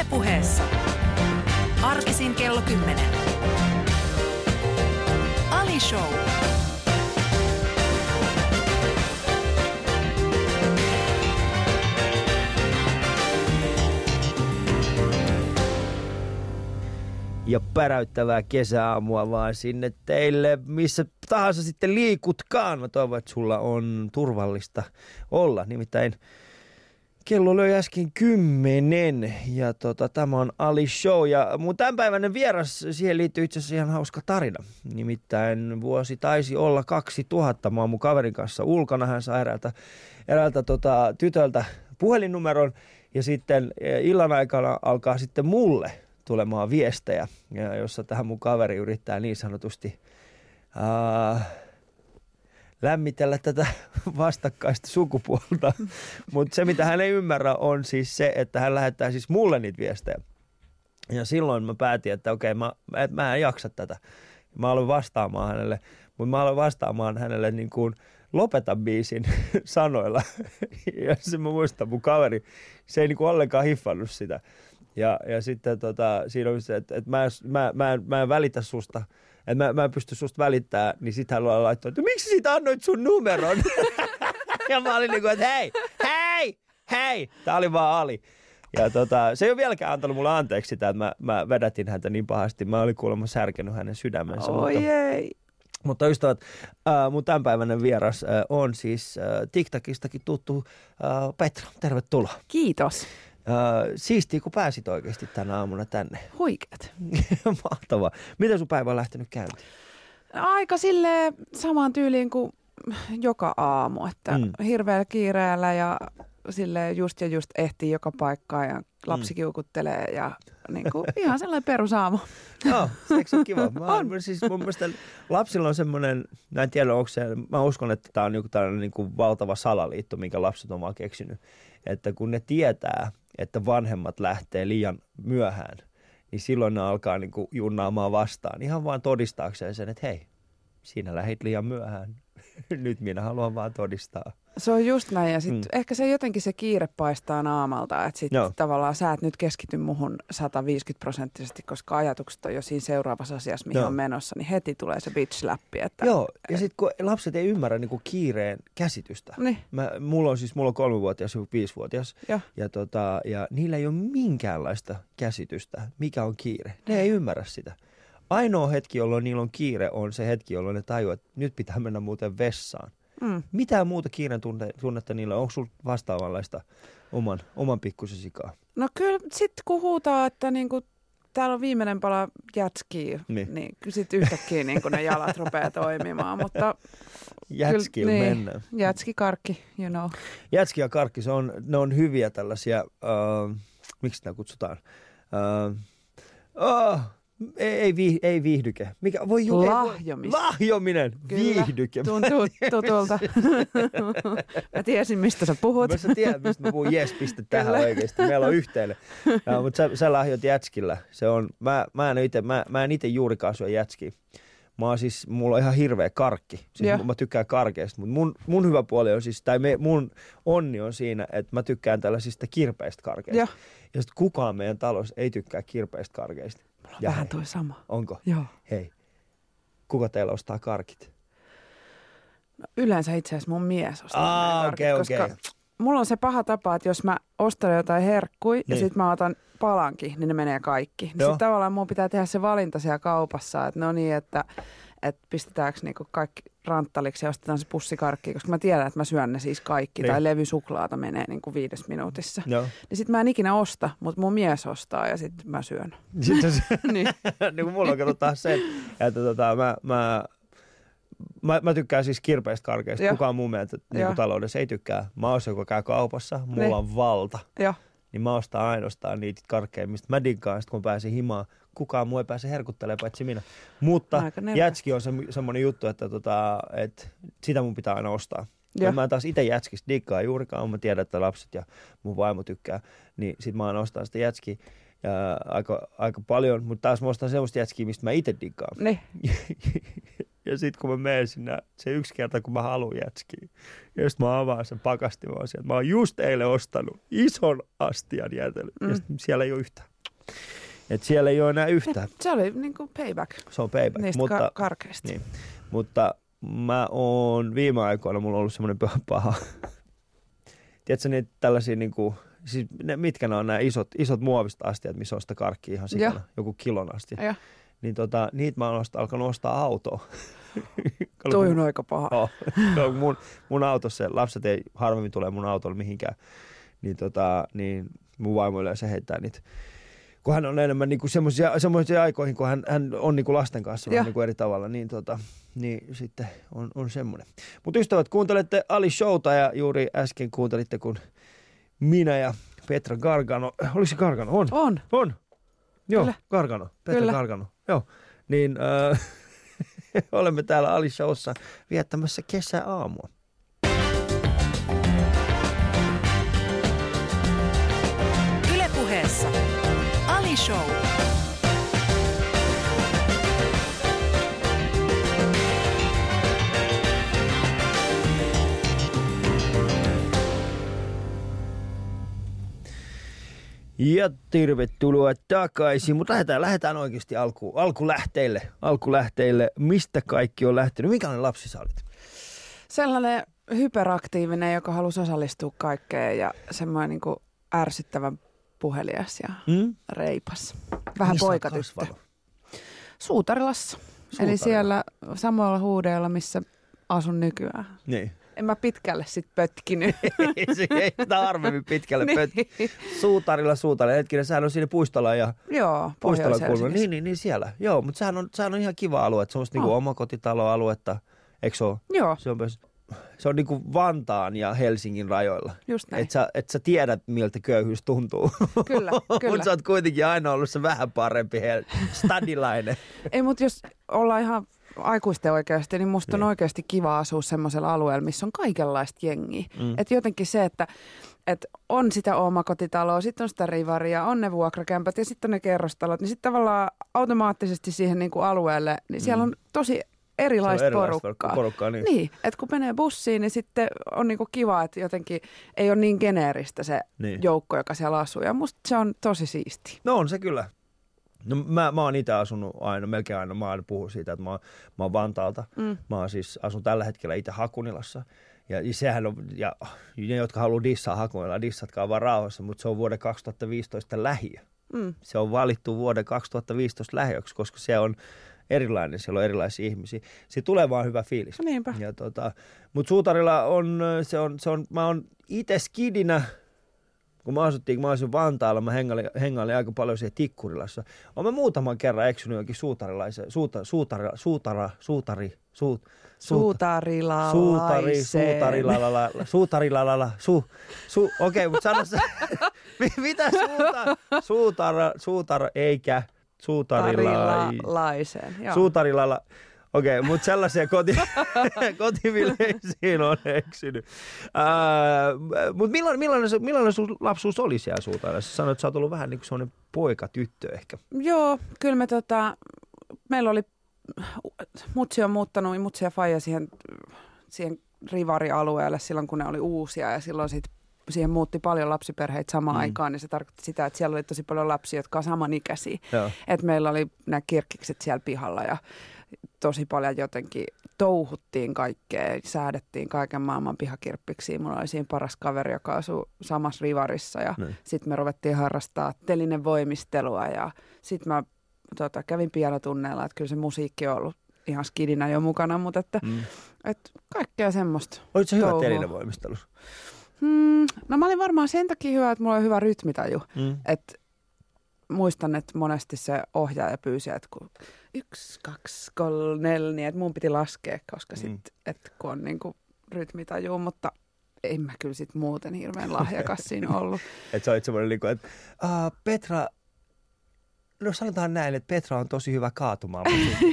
Ylepuheessa arkisin kello 10. Ali Show. ja päräyttävää kesäaamua vaan sinne teille, missä tahansa sitten liikutkaan. Mä toivon, että sulla on turvallista olla. Nimittäin kello oli äsken kymmenen ja tota, tämä on Ali Show. Ja mun tämänpäiväinen vieras, siihen liittyy itse asiassa ihan hauska tarina. Nimittäin vuosi taisi olla 2000. Mä oon mun kaverin kanssa ulkona. Hän sai eräältä, eräältä tota, tytöltä puhelinnumeron ja sitten eh, illan aikana alkaa sitten mulle tulemaan viestejä, ja jossa tähän mun kaveri yrittää niin sanotusti ää, lämmitellä tätä vastakkaista sukupuolta. Mutta se, mitä hän ei ymmärrä, on siis se, että hän lähettää siis mulle niitä viestejä. Ja silloin mä päätin, että okei, mä, mä en jaksa tätä. Mä aloin vastaamaan hänelle, mutta mä aloin vastaamaan hänelle niin kuin lopeta biisin sanoilla. ja se mä muistan, mun kaveri, se ei niin kuin ollenkaan hiffannut sitä. Ja, ja sitten tota, siinä on se, että, että mä, mä, mä, mä en välitä susta, että mä, mä en pysty susta välittää, niin sitten hän laittoi, että miksi siitä annoit sun numeron? ja mä olin niin kuin, että hei, hei, hei, tää oli vaan Ali. Ja tota, se ei ole vieläkään antanut mulle anteeksi sitä, että mä, mä vedätin häntä niin pahasti. Mä olin kuulemma särkenyt hänen sydämensä. Oi mutta, ei. mutta ystävät, äh, mun tämänpäiväinen vieras äh, on siis äh, TikTokistakin tuttu äh, Petra. Tervetuloa. Kiitos. Uh, siistiä, kun pääsit oikeasti tänä aamuna tänne. Huikeat. Mahtavaa. Miten sun päivä on lähtenyt käyntiin? Aika sille samaan tyyliin kuin joka aamu, että mm. hirveällä kiireellä ja sille just ja just ehtii joka paikkaan ja lapsi mm. kiukuttelee ja niin kuin, ihan sellainen perusaamu. Joo, eikö se ole kiva? Mä, on. Siis mun mielestä lapsilla on semmoinen, mä en tiedä onko se, mä uskon, että tämä on joku tällainen niin kuin valtava salaliitto, minkä lapset on vaan keksinyt. Että kun ne tietää, että vanhemmat lähtee liian myöhään, niin silloin ne alkaa niin kuin junnaamaan vastaan. Ihan vaan todistaakseen sen, että hei, siinä lähit liian myöhään. Nyt minä haluan vaan todistaa. Se on just näin ja sitten mm. ehkä se jotenkin se kiire paistaa naamalta, että sitten tavallaan sä et nyt keskity muhun 150 prosenttisesti, koska ajatukset on jo siinä seuraavassa asiassa, mihin Joo. on menossa, niin heti tulee se bitch läppi. Että, Joo, ja sitten kun lapset ei ymmärrä niin kuin kiireen käsitystä. Niin. Mä, mulla on siis, mulla on kolmevuotias ja viisivuotias, ja. Ja, tota, ja niillä ei ole minkäänlaista käsitystä, mikä on kiire. Ne ei ymmärrä sitä. Ainoa hetki, jolloin niillä on kiire, on se hetki, jolloin ne tajuaa, että nyt pitää mennä muuten vessaan. Mm. Mitä muuta kiireen tunne, tunnetta niillä on? Onko sinulla vastaavanlaista oman, oman pikkusen sikaa? No kyllä sitten kun huutaa, että niinku, täällä on viimeinen pala jätskiä, niin, niin sitten yhtäkkiä niin ne jalat rupeaa toimimaan. Mutta Jätski niin, mennään. Jätski, karkki, you know. Jätski ja karkki, se on, ne on hyviä tällaisia, uh, miksi sitä kutsutaan? Uh, oh, ei, ei, ei viihdyke. Mikä, voi ju, Lahjomis. Ei, lahjominen. Kyllä. Viihdyke. Tuntuu tutulta. mä tiesin, mistä sä puhut. Mä sä tiedät, mistä mä puhun. Jes, pistä tähän oikeasti. Meillä on yhteinen. Ja, mutta sä, sä lahjot jätskillä. Se on, mä, mä en ite, mä, mä en ite juurikaan syö jätskiä. Mä oon siis, mulla on ihan hirveä karkki. Siis mä tykkään karkeista, mutta mun, mun hyvä puoli on siis, tai me, mun onni on siinä, että mä tykkään tällaisista kirpeistä karkeista. Ja, ja sitten kukaan meidän talous ei tykkää kirpeistä karkeista. Mulla on ja vähän hei. toi sama. Onko? Joo. Hei, kuka teillä ostaa karkit? No, yleensä itse asiassa mun mies ostaa ah, okei, okay, okei. Okay. Mulla on se paha tapa, että jos mä ostan jotain herkkui niin. ja sitten mä otan palankin, niin ne menee kaikki. Niin sitten tavallaan mun pitää tehdä se valinta siellä kaupassa, että no niin, että, että pistetäänkö niinku kaikki ranttaliksi ja ostetaan se pussikarkki, koska mä tiedän, että mä syön ne siis kaikki. Niin. Tai levysuklaata menee niinku viides minuutissa. Joo. Niin sitten mä en ikinä osta, mutta mun mies ostaa ja sitten mä syön. Sitten se, niin. niin kuin mulla on kerrottu taas se, että tota, mä, mä Mä, mä tykkään siis kirpeistä karkeista. Joo. Kukaan mun mielestä niin taloudessa ei tykkää. Mä oon se, joka käy kaupassa. Mulla niin. on valta. Joo niin mä ostan ainoastaan niitä karkkeja, mistä mä diggaan, sit kun pääsin himaan. Kukaan muu ei pääse herkuttelemaan, paitsi minä. Mutta jätski on se, semmoinen juttu, että, tota, että sitä mun pitää aina ostaa. Ja. Mä taas itse jätskistä diggaa juurikaan, mä tiedän, että lapset ja mun vaimo tykkää, niin sit mä aina ostan sitä jätskiä ja aika, aika paljon, mutta taas mä ostan semmoista jätskiä, mistä mä itse diggaan. Ne. Ja sitten kun mä menen sinne, se yksi kerta kun mä haluan jätskiä, ja sitten mä avaan sen pakasti, mä sieltä. Mä oon just eilen ostanut ison astian jätely, mm. ja siellä ei ole yhtään. Et siellä ei ole enää yhtään. Se oli niin kuin payback Se on payback. niistä mutta, ka- karkeista. niin. mutta mä oon viime aikoina, mulla on ollut semmoinen paha. Tiedätkö niitä tällaisia niin kuin, siis ne, mitkä ne on nämä isot, isot muovista astiat, missä on sitä karkkia ihan sikana, joku kilon asti. Ja, Niin tota, niitä mä oon osta, alkanut ostaa autoa. toi on aika paha. Oh, Joo, mun, mun autossa, lapset ei harvemmin tule mun autolla mihinkään, niin, tota, niin mun vaimo yleensä heittää niitä. Kun hän on enemmän niin kuin semmoisia aikoihin, kun hän, hän on niin kuin lasten kanssa vähän niin kuin eri tavalla, niin, tota, niin sitten on, on semmoinen. Mutta ystävät, kuuntelette Ali Showta ja juuri äsken kuuntelitte, kun minä ja Petra Gargano, oliko se Gargano? On. On. On. Joo, Kyllä. Gargano. Petra Kyllä. Gargano. Joo. Niin äh, olemme täällä Ali Showssa viettämässä kesäaamua. Ali Show. Ja tervetuloa takaisin, mutta lähdetään, lähdetään oikeasti alku, alkulähteille, alkulähteille. Mistä kaikki on lähtenyt? Minkälainen lapsi sä olit? Sellainen hyperaktiivinen, joka halusi osallistua kaikkeen ja semmoinen niin ärsyttävän puhelias ja Hmm? reipas. Vähän Missä poikatyttö. Suutarilassa. Suutarilla. Eli siellä samoilla huudeilla, missä asun nykyään. Niin. En mä pitkälle sit pötkinyt. ei, se ei sitä harvemmin pitkälle Niin. pötki. Suutarilla, suutarilla. Hetkinen, sehän on siinä puistolla ja Joo, puistolla. Pohjois-Helsingissä. Niin, niin, niin, siellä. Joo, mutta sehän on, sehän on ihan kiva alue. että Se on semmoista niinku On. omakotitaloaluetta. Eikö se ole? Joo, Se on, myös, se on niinku Vantaan ja Helsingin rajoilla. just näin. Että sä, et sä tiedät, miltä köyhyys tuntuu. Kyllä, Mutta kyllä. sä oot kuitenkin aina ollut se vähän parempi hel- stadilainen. Ei, mutta jos ollaan ihan aikuisten oikeasti, niin musta on Niin. oikeasti kiva asua semmoisella alueella, missä on kaikenlaista jengiä. Mm. Mm. Että jotenkin se, että et on sitä omakotitaloa, sitten on sitä rivaria, on ne vuokrakämpät ja sitten on ne kerrostalot, niin sitten tavallaan automaattisesti siihen niin kuin alueelle, niin siellä on tosi erilaista, Se on erilaista porukkaa. porukkaa, niin. Niin, että kun menee bussiin, niin sitten on niinku kiva, että jotenkin ei ole niin geneeristä se Niin. joukko, joka siellä asuu. Ja musta se on tosi siisti. No on se kyllä. No mä, mä oon itse asunut aina, melkein aina, mä aina puhun siitä, että mä, oon- mä oon Vantaalta. Mm. Mä oon siis, asun tällä hetkellä itse Hakunilassa. Ja ja sehän on, ja ne, jotka haluaa dissaa Hakunilla, dissatkaa vaan rauhassa, mutta se on vuoden 2015 lähiö. Mm. Se on valittu vuoden 2015 lähiöksi, koska se on erilainen, siellä on erilaisia ihmisiä. Se tulee vaan hyvä fiilis. Niinpä. Ja tota, mutta Suutarilla on, se on, se on, mä oon itse skidinä, kun mä asuttiin, kun mä asuin Vantaalla, mä hengailin, hengailin aika paljon siellä Tikkurilassa. Olen mä muutaman kerran eksynyt johonkin suutarilaiseen, suuta, suutara, suutara, suutari, suut, suut, suutari, suutarilalala, suutarilalala, su, su, okei, mutta sano mitä suuta, suutara, suutara, eikä, suutarilai, Tarilalaiseen. Joo. Suutarilalla. Okei, mutta sellaisia koti, kotivileisiin on eksynyt. Mutta millainen, millainen, millainen sun lapsuus oli siellä Suutarilla? Sä sanoit, että sä oot ollut vähän niin kuin sellainen poika, tyttö ehkä. Joo, kyllä me tota, meillä oli, mutsi on muuttanut, mutsi ja faija siihen, siihen rivarialueelle silloin, kun ne oli uusia ja silloin sit siihen muutti paljon lapsiperheitä samaan Mm. aikaan, niin se tarkoitti sitä, että siellä oli tosi paljon lapsia, jotka on samanikäisiä. Joo. Et meillä oli nämä kirkkikset siellä pihalla ja tosi paljon jotenkin touhuttiin kaikkea, säädettiin kaiken maailman pihakirppiksiä. Mulla oli siinä paras kaveri, joka asui samassa rivarissa ja Niin. sitten me ruvettiin harrastaa telinen voimistelua ja sitten mä tota, kävin pianotunneilla, että kyllä se musiikki on ollut ihan skidinä jo mukana, mutta että, Mm. et kaikkea semmoista. Se hyvä touhua. telinevoimistelussa? Hmm, no mä olin varmaan sen takia hyvä, että mulla oli hyvä rytmitaju. Mm. Et muistan, että monesti se ohjaaja pyysi, että kun yksi, kaksi, kolme, neljä, niin että mun piti laskea, koska Mm. sit, että kun on niinku rytmitaju, mutta en mä kyllä sit muuten hirveän lahjakas siinä ollut. Että sä olit semmoinen, niin kuin, että Petra, no sanotaan näin, että Petra on tosi hyvä kaatumaan.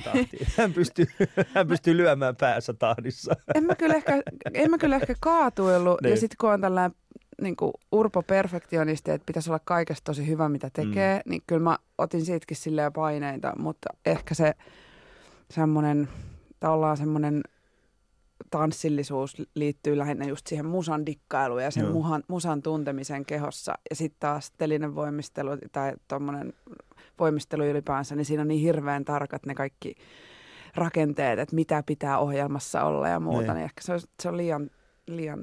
Hän pystyy, hän pystyy lyömään päässä tahdissa. En mä kyllä ehkä, en mä kyllä ehkä kaatuillut. Niin. Ja sitten kun on tällainen niin urpo perfektionisti, että pitäisi olla kaikesta tosi hyvä, mitä tekee, mm. niin kyllä mä otin siitäkin silleen paineita, mutta ehkä se semmoinen, tavallaan semmoinen tanssillisuus liittyy lähinnä just siihen musan dikkailuun ja sen muhan, musan tuntemisen kehossa. Ja sitten taas telinen voimistelu tai tuommoinen voimistelu ylipäänsä, niin siinä on niin hirveän tarkat ne kaikki rakenteet, että mitä pitää ohjelmassa olla ja muuta. Niin, niin ehkä se on, se on liian, liian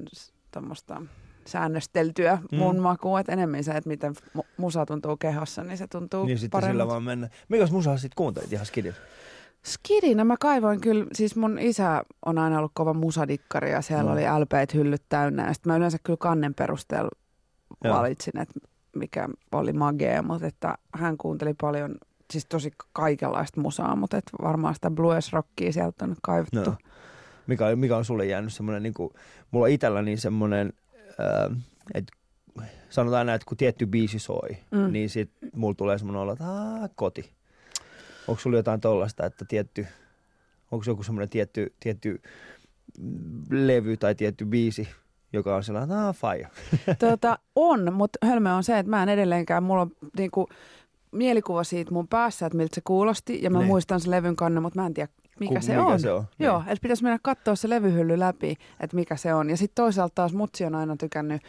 tuommoista säännösteltyä mm. mun makuun, että enemmän se, että miten musa tuntuu kehossa, niin se tuntuu Niin sitten sillä vaan mennä. Mikäs musa sitten kuuntelit ihan skidillä? Skidinä mä kaivoin kyllä, siis mun isä on aina ollut kova musadikkari ja siellä no. oli LPt hyllyt täynnä. Ja sitten mä yleensä kyllä kannen perusteella Joo. valitsin, että mikä oli magea, mutta että hän kuunteli paljon, siis tosi kaikenlaista musaa, mutta että varmaan sitä blues rockia sieltä on kaivettu. No. Mikä, mikä on sulle jäänyt semmoinen, niin kuin, mulla itselläni semmoinen, äh, että sanotaan näin, että kun tietty biisi soi, mm. niin sit mulla tulee semmoinen olo, että koti Onko sulla jotain tollasta, että tietty, onko joku semmoinen tietty, tietty levy tai tietty biisi, joka on sellainen, aah, faija. Tota, on, mutta hölmö on se, että mä en edelleenkään, mulla on niinku, mielikuva siitä mun päässä, että miltä se kuulosti, ja mä ne. muistan sen levyn kannen, mutta mä en tiedä, mikä, Ku, se, mikä on. se on. Joo, eli pitäisi mennä katsoa se levyhylly läpi, että mikä se on. Ja sitten toisaalta taas mutsi on aina tykännyt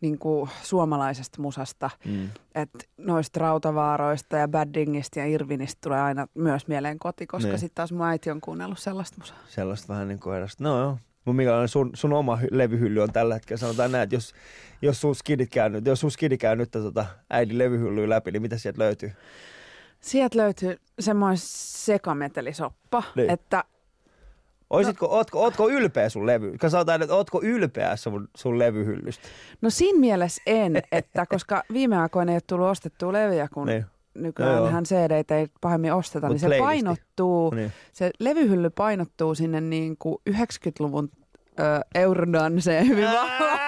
niin kuin suomalaisesta musasta. Mm. Että noista rautavaaroista ja baddingista ja irvinistä tulee aina myös mieleen koti, koska niin. sitten taas mun äiti on kuunnellut sellaista musaa. Sellaista vähän niin kuin erästä. No joo. Mutta on sun, sun oma levyhylly on tällä hetkellä? Sanotaan näin, että jos, jos sun skidit käy nyt, jos sun skidit käy nyt tota äidin levyhyllyä läpi, niin mitä sieltä löytyy? Sieltä löytyy semmoinen sekametelisoppa, niin. että Oisitko, no. ootko, ootko ylpeä sun levy? Sanotaan, että ootko ylpeä sun, sun levyhyllystä? No siinä mielessä en, että koska viime aikoina ei ole tullut ostettua levyjä, kun niin. nykyään hän cd ei pahemmin osteta, Mut niin se playlisti. painottuu, niin. se levyhylly painottuu sinne niin kuin 90-luvun ö, eurodanseen hyvin vahvasti.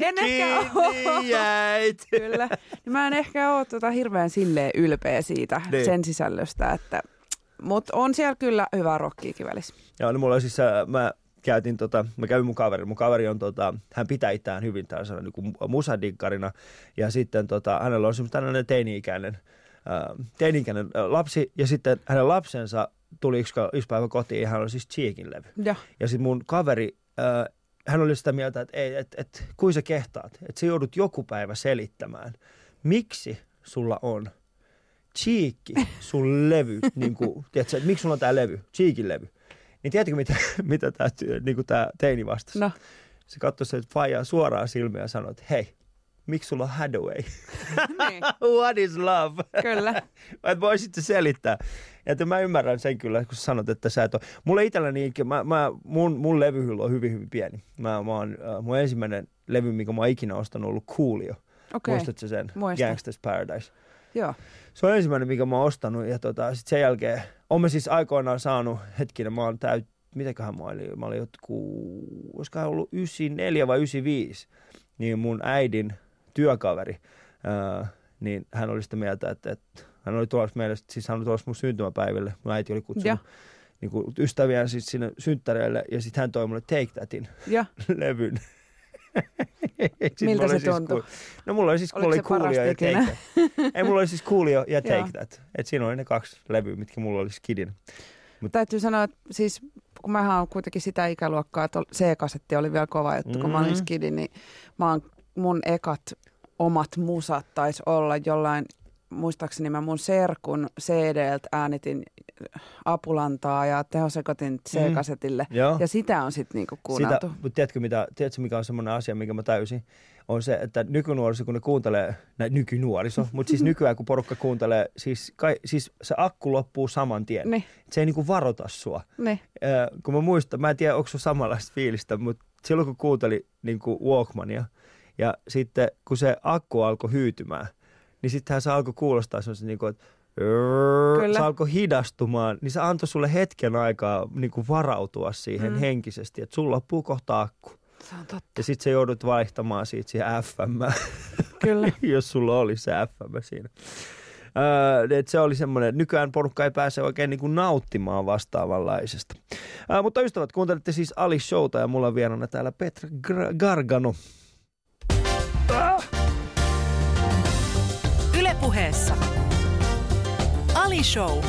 en ehkä jäit. Kyllä. Niin mä en ehkä ole tota hirveän silleen ylpeä siitä niin. sen sisällöstä, että mutta on siellä kyllä hyvää rockiakin välissä. Joo, no mulla on siis, äh, mä käytin tota, mä kävin mun kaveri. Mun kaveri on tota, hän pitää itään hyvin tällaisena niin musadikkarina. Ja sitten tota, hänellä on semmoinen teini-ikäinen, äh, teini-ikäinen äh, lapsi. Ja sitten hänen lapsensa tuli yksi, yksi päivä kotiin ja hän oli siis Cheekin levy. Ja, ja sitten mun kaveri, äh, hän oli sitä mieltä, että ei, et, et, kuin sä kehtaat, että sä joudut joku päivä selittämään, miksi sulla on Cheekki, sun levy, niin kuin, tiedätkö, että miksi sulla on tämä levy, Cheekin levy. Niin tiedätkö, mitä, mitä tämä niin tää teini vastasi? No. Se katsoi se faijaa suoraan silmiä ja sanoi, että hei, miksi sulla on Hadaway? niin. What is love? Kyllä. että voisit se selittää. Ja että mä ymmärrän sen kyllä, kun sanot, että sä et ole. Mulla itselläni, mä, mä, mun, mun levyhylly on hyvin, hyvin pieni. Mä, mä oon, äh, mun ensimmäinen levy, mikä mä oon ikinä ostanut, on ollut Coolio. Okay. Muistatko sen? Muistan. Gangsters Paradise. Joo. Se on ensimmäinen, mikä mä oon ostanut. Ja tota, sit sen jälkeen, oon mä siis aikoinaan saanut, hetkinen, mä oon täyt, mitäköhän mä olin, mä olin jotkut, olisikohan ollut 94 vai 95, niin mun äidin työkaveri, ää, niin hän oli sitä mieltä, että, että hän oli tuossa mielestä, siis hän oli tuossa mun syntymäpäiville, mun äiti oli kutsunut niin kuin ystäviään siis sinne synttäreille, ja sitten hän toi mulle Take Thatin ja. levyn. Miltä se siis tuntui? Ku... No mulla oli siis Oliko oli Coolio ja Take That. Ei, mulla oli siis Coolio ja Take That. Et siinä oli ne kaksi levyä, mitkä mulla oli skidin. Mut... Täytyy sanoa, että siis kun mä oon kuitenkin sitä ikäluokkaa, että C-kasetti oli vielä kova juttu, mm-hmm. kun mä olin mm-hmm. skidin, niin mä oon, mun ekat omat musat taisi olla jollain muistaakseni mä mun serkun CD-ltä äänitin apulantaa ja tehosekotin C-kasetille. Mm. Ja sitä on sitten niinku kuunneltu. Sitä, mutta tiedätkö, mitä, tiedätkö, mikä on semmoinen asia, mikä mä täysin? On se, että nykynuoriso, kun ne kuuntelee, näin nykynuoriso, mutta siis nykyään kun porukka kuuntelee, siis, kai, siis se akku loppuu saman tien. Ne. Se ei niinku varota sua. Ne. Äh, kun mä muistan, mä en tiedä, onko se samanlaista fiilistä, mutta silloin kun kuunteli niinku Walkmania, ja sitten kun se akku alkoi hyytymään, niin sittenhän se alkoi kuulostaa semmoisen niin kuin, että Kyllä. se alkoi hidastumaan, niin se antoi sulle hetken aikaa niin kuin varautua siihen mm. henkisesti, että sulla loppuu kohta akku. Se on totta. Ja sitten se joudut vaihtamaan siitä siihen FM, Kyllä. jos sulla oli se FM siinä. Öö, että se oli semmoinen, nykyään porukka ei pääse oikein niin kuin nauttimaan vastaavanlaisesta. Öö, mutta ystävät, kuuntelette siis Ali Showta ja mulla on vieraana täällä Petra Gargano. Ylepuheessa Ali Show.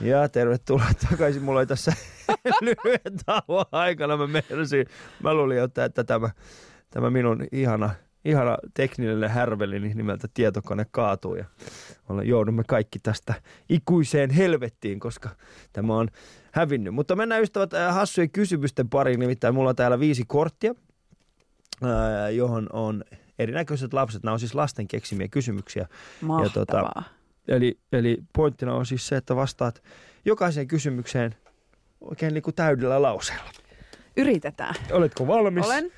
Ja tervetuloa takaisin. Mulla ei tässä lyhyen tauon aikana. Mä mersin. Mä luulin, että, että tämä, tämä minun ihana, ihana tekninen härveli nimeltä tietokone kaatuu. Ja joudumme kaikki tästä ikuiseen helvettiin, koska tämä on hävinnyt. Mutta mennään ystävät äh, hassujen kysymysten pariin, nimittäin mulla on täällä viisi korttia, äh, johon on erinäköiset lapset. Nämä on siis lasten keksimiä kysymyksiä. Mahtavaa. Ja tota, eli, eli pointtina on siis se, että vastaat jokaiseen kysymykseen oikein niin kuin täydellä lauseella. Yritetään. Oletko valmis? Olen.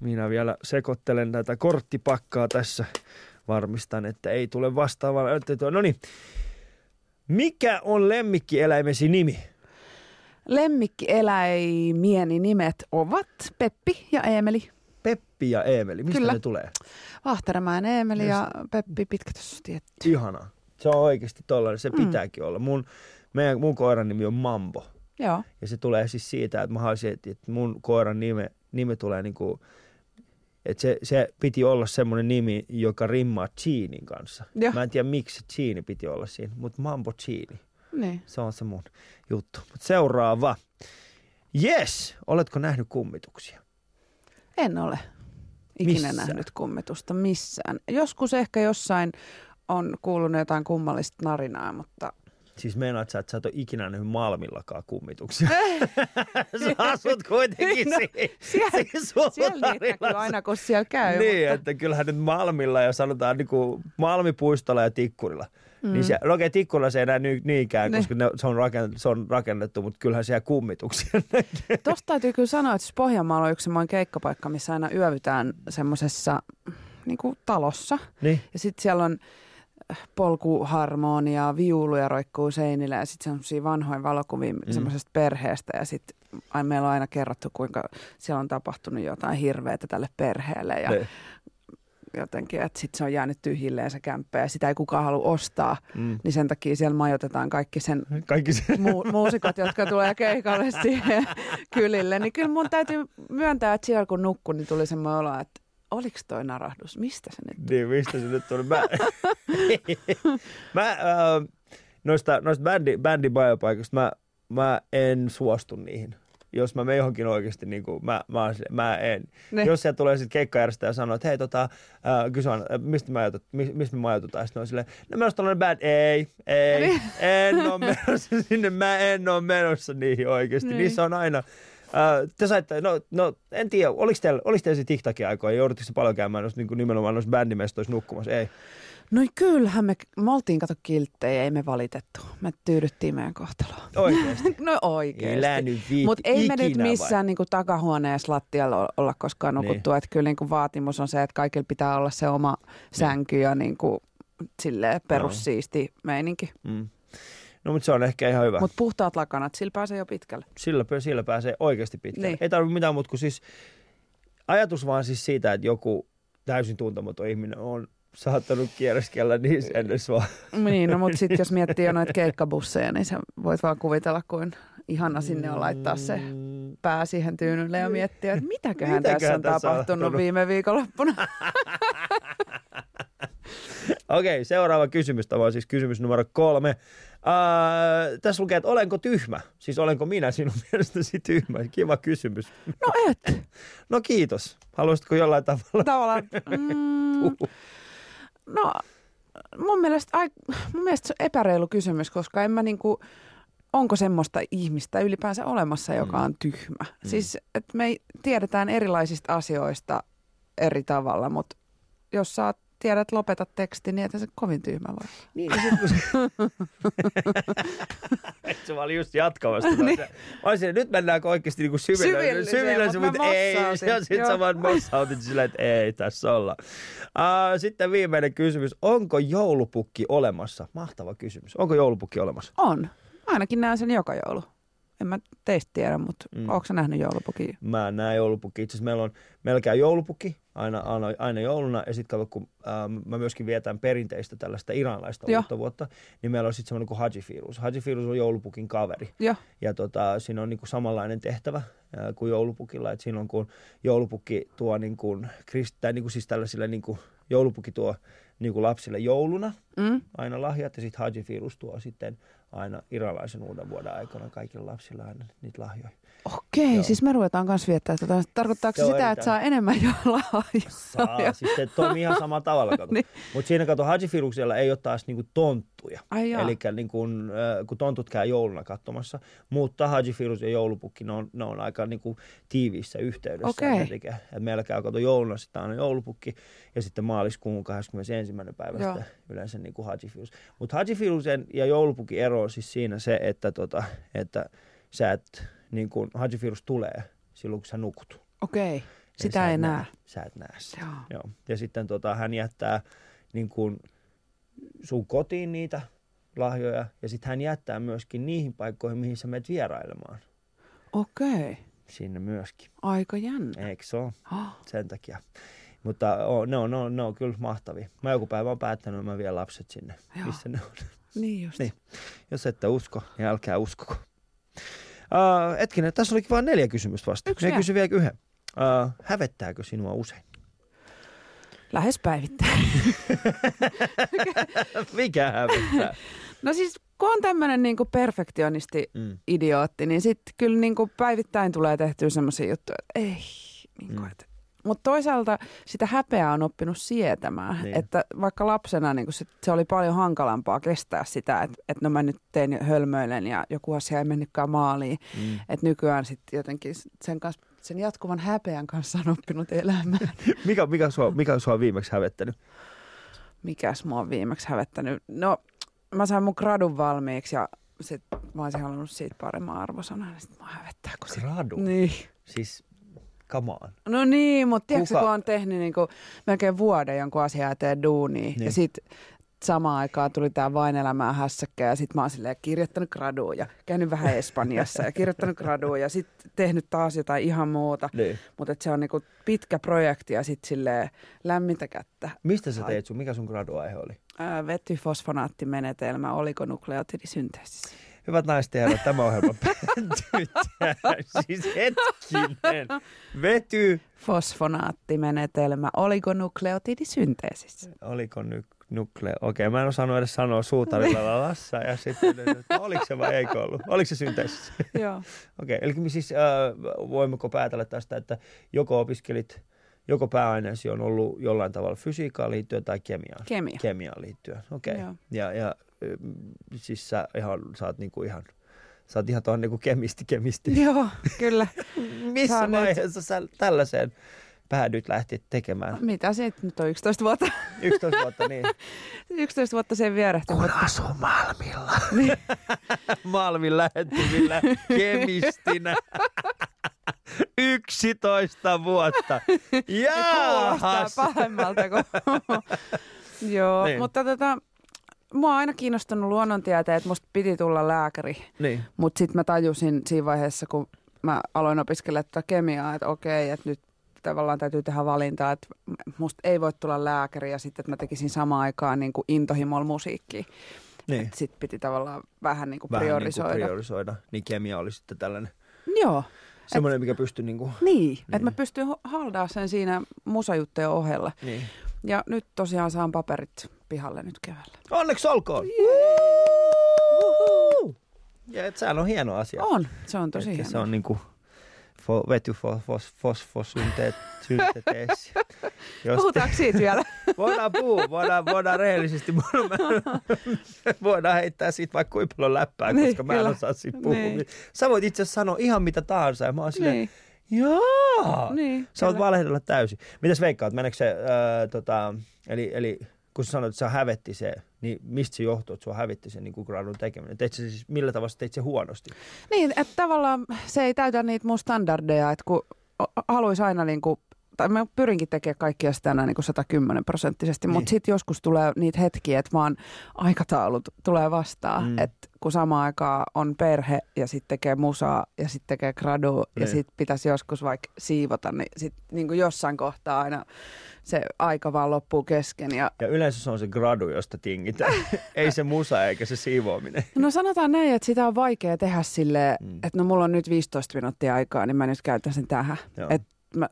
Minä vielä sekoittelen tätä korttipakkaa tässä. Varmistan, että ei tule vastaavaa. No niin. Mikä on lemmikkieläimesi nimi? Lemmikkieläimieni nimet ovat Peppi ja Eemeli. Peppi ja Eemeli, mistä Kyllä. ne tulee? Vahteramäen Eemeli ja Peppi Pitkätysstietti. Ihana. Se on oikeasti tollainen, se Mm. pitääkin olla. Mun, meidän, mun koiran nimi on Mambo. Joo. Ja se tulee siis siitä, että mä haluaisin, että mun koiran nime, nime tulee niinku, että se, se piti olla semmoinen nimi, joka rimmaa Cheinin kanssa. Joo. Mä en tiedä miksi Cheini piti olla siinä, mutta Mambo Cheini. Niin. Se on se mun juttu. Mut seuraava. Yes, oletko nähnyt kummituksia? En ole ikinä Missään? nähnyt kummetusta missään. Joskus ehkä jossain on kuulunut jotain kummallista narinaa, mutta Siis meinaat sä, että sä et ole ikinä nähnyt Malmillakaan kummituksia. sä asut kuitenkin No, siinä, siellä- siinä siellä niitä näkyy aina, kun siellä käy. Niin, mutta... että kyllähän nyt Malmilla ja sanotaan niin kuin Malmipuistolla ja Tikkurilla. Mm. Niin siellä, no okei, Tikkurilla se ei enää niinkään, Ne. koska ne, se, on rakennettu, se on rakennettu, mutta kyllähän siellä kummituksia näkee. Tuosta täytyy kyllä sanoa, että siis Pohjanmaalla on yksi semmoinen keikkapaikka, missä aina yövytään semmoisessa niin talossa. Niin. Ja sitten siellä on äh, polkuharmonia, viuluja roikkuu seinillä ja sitten semmoisia vanhoja valokuvia mm. semmoisesta perheestä. Ja sitten meillä on aina kerrottu, kuinka siellä on tapahtunut jotain hirveätä tälle perheelle. Ja Ne. Jotenkin, että sitten se on jäänyt tyhjilleen se kämppä ja sitä ei kukaan halua ostaa. Mm. Niin sen takia siellä majoitetaan kaikki sen Kaikki se. mu- muusikot, jotka tulee keikalle siihen kylille. Niin kyllä mun täytyy myöntää, että siellä kun nukkui, niin tuli semmoinen olo, että oliko toi narahdus? Mistä se nyt Niin, mistä se nyt tuli? Mä, mä äh, noista, noista bändi, bändibiopaikoista mä, mä en suostu niihin. Jos mä menen johonkin oikeasti, niin kuin, mä, mä, mä en. Ne. Jos siellä tulee sitten keikkajärjestäjä ja sanoo, että hei, tota, äh, kysy aina, äh, mistä, me majoitut, mi, mistä me majoitutaan? Sitten on silleen, no menossa tällainen band, ei, ei, Niin. en ole menossa sinne, mä en ole menossa niihin oikeasti. Niin. Niissä on aina, äh, te saitte, no, no en tiedä, oliko teillä, oliko teillä se TikTokin aikoja, joudutteko se paljon käymään noissa, niin kuin nimenomaan noissa bändimestoissa nukkumassa? Ei. No kyllähän me, me oltiin kato kilttejä, ei me valitettu. Me tyydyttiin meidän kohtaloon. Oikeasti. No viitti Mutta ei me nyt vai? missään niinku takahuoneessa lattialla olla koskaan nukuttu. Niin. Että kyllä niinku vaatimus on se, että kaikilla pitää olla se oma sänky ja niinku, silleen perussiisti meininki. Mm. No mutta se on ehkä ihan hyvä. Mutta puhtaat lakanat, sillä pääsee jo pitkälle. Sillä, sillä pääsee oikeasti pitkälle. Niin. Ei tarvitse mitään muuta kuin siis ajatus vaan siis siitä, että joku täysin tuntematon ihminen on saattanut kierreskellä niin ennessä vaan. Niin, no mutta sitten jos miettii jo noita keikkabusseja, niin sä voit vaan kuvitella, kuin ihana sinne on laittaa se Mm, pää siihen tyynylle ja miettiä, että mitäköhän, Mitäköhän tässä on tässä on tapahtunut tapahtunut? viime viikonloppuna. Okei, okay, seuraava kysymys. Tämä on siis kysymys numero kolme. Uh, tässä lukee, että olenko tyhmä? Siis olenko minä sinun mielestäsi tyhmä? Kiva kysymys. No et. No kiitos. Haluaisitko jollain tavalla? Tavallaan, mm, no mun mielestä, ai, mun mielestä se on epäreilu kysymys, koska en mä niinku, onko semmoista ihmistä ylipäänsä olemassa, joka on tyhmä. Mm. Siis, että me tiedetään erilaisista asioista eri tavalla, mutta jos sä tiedät lopeta teksti, niin että se kovin tyhmä voi. Niin, ja sit kun se... se mä olin just jatkamassa. niin. Mä olisin, nyt mennäänkö oikeasti niinku syville, Syvälliseen, syville, mutta mutta ei. mossautin. Ja sit Joo. sä vaan mossautit sillä, että ei tässä olla. Uh, sitten viimeinen kysymys. Onko joulupukki olemassa? Mahtava kysymys. Onko joulupukki olemassa? On. Ainakin näen sen joka joulu. En mä teistä tiedä, mutta Mm. onko sä nähnyt joulupukin? Mä näen joulupukki. Itse asiassa meillä on, meillä käy joulupukki aina, aina, aina jouluna. Ja sitten kato, kun ähm, mä myöskin vietän perinteistä tällaista iranlaista Joo. uutta vuotta, niin meillä on sitten semmoinen kuin Haji Firuz. Haji Firuz on joulupukin kaveri. Joo. Ja tota, siinä on niinku samanlainen tehtävä ää, kuin joulupukilla, että silloin kun joulupukki tuo niinku, krist, tai niinku siis tällaisille niinku, joulupukki tuo niinku lapsille jouluna, Mm? aina lahjat ja sitten Haji Firus tuo sitten aina iralaisen uuden vuoden aikana kaikille lapsille aina niitä lahjoja. Okei, Joo. siis me ruvetaan kanssa viettää tätä. Tarkoittaako se sitä, että saa enemmän jo lahjoja? Saa, siis se toimii ihan samalla tavalla. Niin. Mutta siinä kato Haji Firuksella ei ole taas niinku tonttuja. Eli niin kun, äh, kun tontut käy jouluna katsomassa, mutta Haji Firus ja joulupukki, ne on, ne on aika niin kuin, tiiviissä yhteydessä. Tekee. Et meillä käy kato jouluna sitten aina joulupukki ja sitten maaliskuun 21. päivä Joo. sitten yleensä niin kuin Haji Firus. Mutta Haji Firusen ja joulupukin ero on siis siinä se, että, tota, että sä et, niin kuin Haji Firus tulee silloin, kun sä nukut. Okei, Eli sitä ei et näe. Sä et näe sitä. Joo. Joo. Ja sitten tota, hän jättää niin kuin, sun kotiin niitä lahjoja ja sitten hän jättää myöskin niihin paikkoihin, mihin sä menet vierailemaan. Okei, Sinne myöskin. aika jännä. Eikö se ole? Oh, Sen takia. Mutta oh, ne, on, ne, on, ne on kyllä mahtavia. Mä joku päivä on päättänyt, että mä vien lapset sinne, Joo. missä ne on. niin just. Niin. Jos ette usko, niin älkää uskoko. Uh, etkinen, tässä olikin vain neljä kysymystä vasta. Yksi vielä. kysyn vielä yhden. Uh, hävettääkö sinua usein? Lähes päivittäin. Mikä hävettää? No siis kun on tämmöinen niinku perfektionisti Mm. idiootti, niin sitten kyllä niinku päivittäin tulee tehtyä semmoisia juttuja, että ei. Niinku, Mm. mm. Mutta toisaalta sitä häpeää on oppinut sietämään. Niin. Että vaikka lapsena niin se, se oli paljon hankalampaa kestää sitä, että, että no mä nyt tein hölmöilen ja joku asia ei mennytkään maaliin. Mm. Että nykyään sitten jotenkin sen, kanssa, sen jatkuvan häpeän kanssa on oppinut elämään. Mikä, mikä, sua, mikä sua on viimeksi hävettänyt? Mikäs mua on viimeksi hävettänyt? No, mä sain mun gradun valmiiksi ja sit mä olisin halunnut siitä paremman arvosanan, niin sit mua hävettää. Kun sit... Gradu? Niin. Siis, come on. No niin, mutta tiedätkö, Kuka- kun on tehnyt niinku melkein vuoden jonkun asian eteen duunia Niin. niin. ja sitten samaan aikaan tuli tämä vain elämää hässäkkä ja sitten mä oon silleen kirjoittanut graduun ja käynyt vähän Espanjassa ja kirjoittanut graduun ja sitten tehnyt taas jotain ihan muuta. Niin. Mutta se on niinku pitkä projekti ja sitten silleen lämmintä kättä. Mistä sä Ai. teit sun? Mikä sun graduaihe oli? Ää, vetyfosfonaattimenetelmä, oligonukleotidisynteesissä. Hyvät naiset ja herrat, tämä ohjelma päättyy. Siis hetkinen. Vety. Fosfonaattimenetelmä, oligonukleotidisynteesissä. Oliko nyt nukleo? Okei, mä en osannut edes sanoa suutarilla lassa ja sitten, että oliko se vai eikö ollut? Oliko se synteesissä? Joo. Okei, eli siis äh, voimmeko päätellä tästä, että joko opiskelit, joko pääaineesi on ollut jollain tavalla fysiikkaan liittyen tai kemiaan? Kemia. Kemiaan liittyen, okei. Joo. Ja, ja siis sä, ihan, sä oot niinku ihan, sä oot ihan tuon niinku kemisti, kemisti. Joo, kyllä. Missä Sä oot nyt- vaiheessa sä tällaiseen päädyit lähti tekemään? Mitä siitä nyt on 11 vuotta? 11 vuotta, niin. 11 vuotta sen vierehti, mutta asuu Malmilla. Niin. Malmin lähettyvillä kemistinä. 11 vuotta. kuulostaa Jaahas. pahemmalta kuin... Joo, niin. mutta tota, mua on aina kiinnostanut luonnontieteet, että musta piti tulla lääkäri. Niin. Mutta sitten mä tajusin siinä vaiheessa, kun mä aloin opiskella tätä kemiaa, että okei, että nyt tavallaan täytyy tehdä valintaa, että musta ei voi tulla lääkäri ja sitten, että mä tekisin samaan aikaan niin kuin intohimolla musiikkia. niin. Sitten piti tavallaan vähän niin kuin Vähän priorisoida. Niin kuin priorisoida. Niin kemia oli sitten tällainen, Joo, semmoinen, mikä pystyi niin kuin, niin, Niin. että mä pystyn haldaa sen siinä musajuttujen ohella. niin. Ja nyt tosiaan saan paperit pihalle nyt keväällä. Onneksi olkoon. Ja et, sehän on hieno asia. On, se on tosi Että hienoa. Se on niinku fo, vety fo, fos, fosfosynteesi. Jos Puhutaanko siitä vielä? voidaan puhua, voidaan, voidaan rehellisesti, voidaan, heittää siitä vaikka kuinka paljon läppää, Niin, koska mä en kyllä. osaa siitä puhua. Niin. Sä voit itse asiassa sanoa ihan mitä tahansa ja mä oon silleen, jaa, niin. sä voit valehdella täysin. Mitäs veikkaat, meneekö se, ää, tota, eli, eli kun sä sanoit, että sä hävetti se, niin mistä se johtuu, että sua hävitti se niin gradun tekeminen? Teit sä siis, millä tavalla teit se huonosti? Niin, että tavallaan se ei täytä niitä mun standardeja, että kun haluaisi aina niin kuin, tai mä pyrinkin tekemään kaikkia sitä aina niin kuin 110 prosenttisesti, Niin. mutta sitten joskus tulee niitä hetkiä, että vaan aikataulut tulee vastaan, Mm. että kun samaan aikaan on perhe ja sitten tekee musaa ja sitten tekee gradu Niin. ja sitten pitäisi joskus vaikka siivota, niin sitten niin jossain kohtaa aina se aika vaan loppuu kesken ja Ja yleensä se on se gradu, josta tingitään. Ei se musa eikä se siivoaminen. No sanotaan näin, että sitä on vaikea tehdä silleen, Mm. että no mulla on nyt 15 minuuttia aikaa, niin mä nyt käytän sen tähän. Joo. Mä,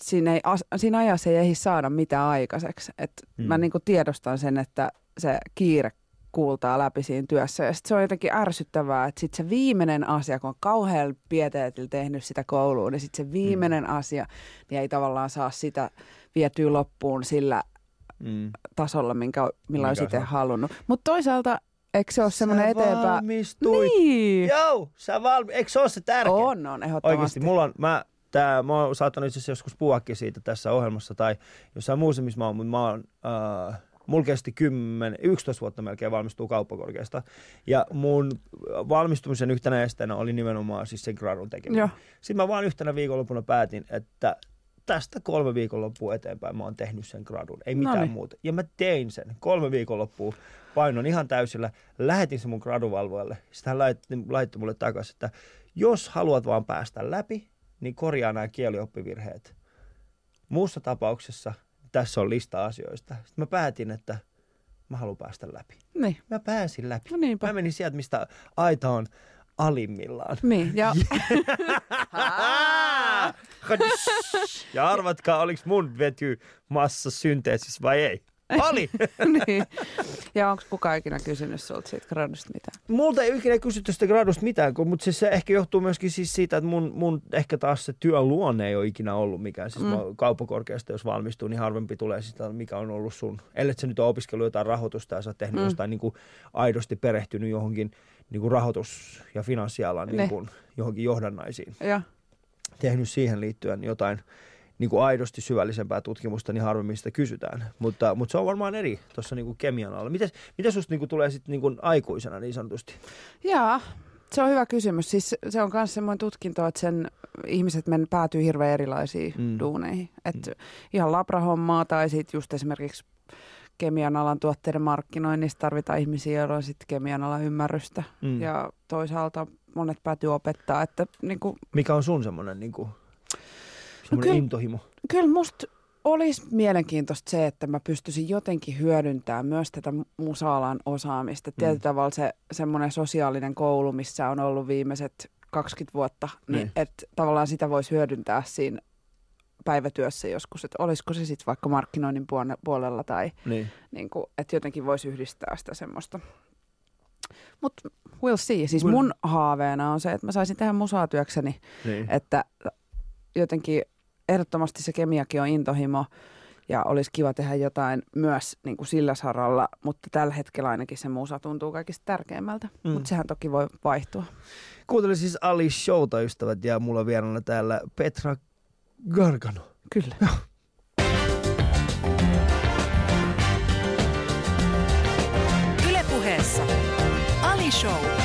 siinä, ei, siinä ajassa ei ehdi saada mitään aikaiseksi. Et mm. Mä niin kuin tiedostan sen, että se kiire kuultaa läpi siinä työssä. Ja sit se on jotenkin ärsyttävää, että sitten se viimeinen asia, kun on kauhean pieteetillä tehnyt sitä kouluun, niin sitten se viimeinen mm. asia, niin ei tavallaan saa sitä vietyä loppuun sillä mm. tasolla, minkä, millä olisi itse halunnut. Mutta toisaalta Eikö se ole semmoinen eteenpäin? valmistuit. Niin. Joo, sä valmi... Eikö se ole se tärkeä? On, on, ehdottomasti. Oikeasti, mulla on, mä, tää, mä oon saattanut itse asiassa joskus puhuakin siitä tässä ohjelmassa tai jossain muussa, missä mä oon, mutta mä oon, äh, mulla kesti 10, 11 vuotta melkein valmistuu kauppakorkeasta. Ja mun valmistumisen yhtenä esteenä oli nimenomaan siis sen gradun tekeminen. Joo. Sitten mä vaan yhtenä viikonloppuna päätin, että tästä kolme viikonloppua eteenpäin mä oon tehnyt sen gradun, ei mitään Noniin. muuta. Ja mä tein sen kolme viikonloppua, painon ihan täysillä, lähetin sen mun graduvalvojalle. Sitten hän laittoi, laittoi mulle takaisin, että jos haluat vaan päästä läpi, niin korjaa nämä kielioppivirheet. Muussa tapauksessa tässä on lista asioista. Sitten mä päätin, että mä haluan päästä läpi. Niin. Mä pääsin läpi. No niinpä. Mä menin sieltä, mistä aita on alimmillaan. Niin, ja... ja arvatkaa, oliko mun vety massa synteesis vai ei? Oli! niin. Ja onko kukaan ikinä kysynyt sulta siitä gradusta mitään? Multa ei ikinä kysytty sitä gradusta mitään, kun, mutta siis se ehkä johtuu myöskin siis siitä, että mun, mun ehkä taas se työn luonne ei ole ikinä ollut mikään. Siis mm. kauppakorkeasta, jos valmistuu, niin harvempi tulee sitä, mikä on ollut sun. Ellei se nyt ole opiskellut jotain rahoitusta ja sä oot tehnyt mm. jostain niin kuin aidosti perehtynyt johonkin niin kuin rahoitus- ja finanssialan niin kuin, johonkin johdannaisiin. Ja. Tehnyt siihen liittyen jotain niin kuin aidosti syvällisempää tutkimusta, niin harvemmin sitä kysytään. Mutta, mutta se on varmaan eri tuossa niin kuin kemian alla. Mites, mitä susta niin kuin tulee sitten niin kuin aikuisena niin sanotusti? Jaa, se on hyvä kysymys. Siis se on myös semmoinen tutkinto, että sen ihmiset men päätyy hirveän erilaisiin mm. duuneihin. Et mm. Ihan labrahommaa tai sitten just esimerkiksi kemian alan tuotteiden markkinoinnissa tarvitaan ihmisiä, joilla on sitten kemian alan ymmärrystä. Mm. Ja toisaalta monet päätyy opettaa. Että, niin kuin... Mikä on sun semmoinen niin kuin no kyllä, intohimo? Kyllä musta olisi mielenkiintoista se, että mä pystyisin jotenkin hyödyntämään myös tätä musaalan osaamista. Mm. Tietyllä tavalla se semmoinen sosiaalinen koulu, missä on ollut viimeiset 20 vuotta, niin, niin että tavallaan sitä voisi hyödyntää siinä päivätyössä joskus, että olisiko se sitten vaikka markkinoinnin puolella tai niin. Niin kuin, että jotenkin voisi yhdistää sitä semmoista. Mutta we'll see. Siis mun haaveena on se, että mä saisin tehdä musaa työkseni, niin. että jotenkin ehdottomasti se kemiakin on intohimo ja olisi kiva tehdä jotain myös niin kuin sillä saralla, mutta tällä hetkellä ainakin se musa tuntuu kaikista tärkeimmältä, mm. mutta sehän toki voi vaihtua. Kuuntelin siis Ali Showta, ystävät, ja mulla on vieraana täällä Petra Gargano. Kyllä. Ylepuheessa Ali Show.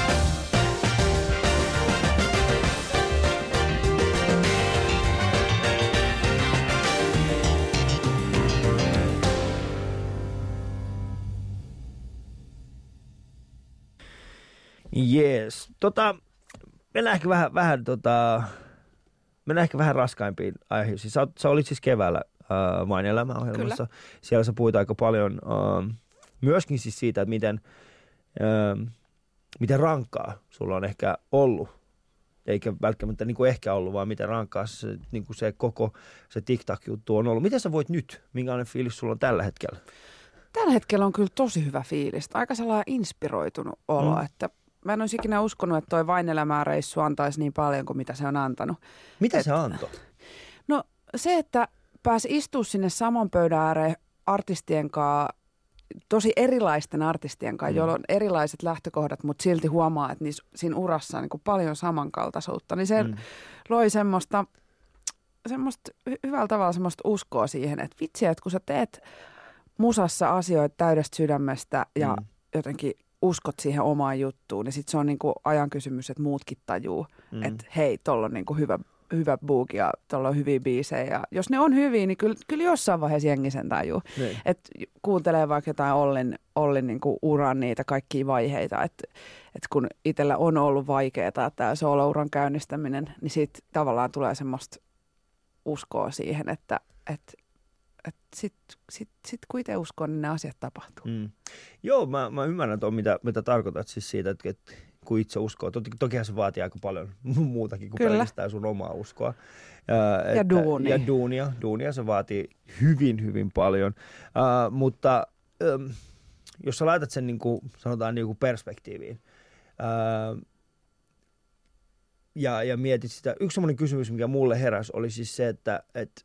Jees. Tota, mennään ehkä vähän, vähän, tota, mennään ehkä vähän raskaimpiin aiheisiin. Sä, sä olit siis keväällä äh, Vain elämäohjelmassa. Kyllä. Siellä sä puhuit aika paljon äh, myöskin siis siitä, että miten, äh, miten rankkaa sulla on ehkä ollut eikä välttämättä niin kuin ehkä ollut, vaan miten rankkaa se, niin kuin se koko se TikTok-juttu on ollut. Miten sä voit nyt? Minkälainen fiilis sulla on tällä hetkellä? Tällä hetkellä on kyllä tosi hyvä fiilis. Aika sellainen inspiroitunut olo, mm. että mä en olisi ikinä uskonut, että toi vain reissu antaisi niin paljon kuin mitä se on antanut. Mitä Et, se antoi? No se, että pääsi istua sinne saman pöydän ääreen artistien kanssa, tosi erilaisten artistien kanssa, mm. joilla on erilaiset lähtökohdat, mutta silti huomaa, että niissä, siinä urassa on niin paljon samankaltaisuutta. Niin se mm. loi semmoista, semmoista hyvällä tavalla semmoista uskoa siihen, että vitsi, että kun sä teet musassa asioita täydestä sydämestä ja mm. jotenkin uskot siihen omaan juttuun, niin sitten se on niinku ajan kysymys, että muutkin tajuu, mm. että hei, tuolla on niinku hyvä, hyvä book ja tuolla on hyviä biisejä. Ja jos ne on hyviä, niin kyllä, kyllä jossain vaiheessa jengi sen tajuu. Niin. Että kuuntelee vaikka jotain Ollin, Ollin niinku uran niitä kaikkia vaiheita, että et kun itsellä on ollut vaikeaa tämä solo-uran käynnistäminen, niin sitten tavallaan tulee semmoista uskoa siihen, että, että sitten sit, sit, kun itse uskon, niin ne asiat tapahtuu. Mm. Joo, mä, mä ymmärrän tuon, mitä, mitä tarkoitat siis siitä, että, että kuin itse uskoo. Toki, tokihan se vaatii aika paljon muutakin kuin Kyllä. pelkästään sun omaa uskoa. Ja, ja duunia. Ja duunia. Duunia se vaatii hyvin, hyvin paljon. Uh, mutta um, jos sä laitat sen niin kuin, sanotaan niin kuin perspektiiviin, uh, ja, ja mietit sitä. Yksi semmoinen kysymys, mikä mulle heräsi, oli siis se, että, että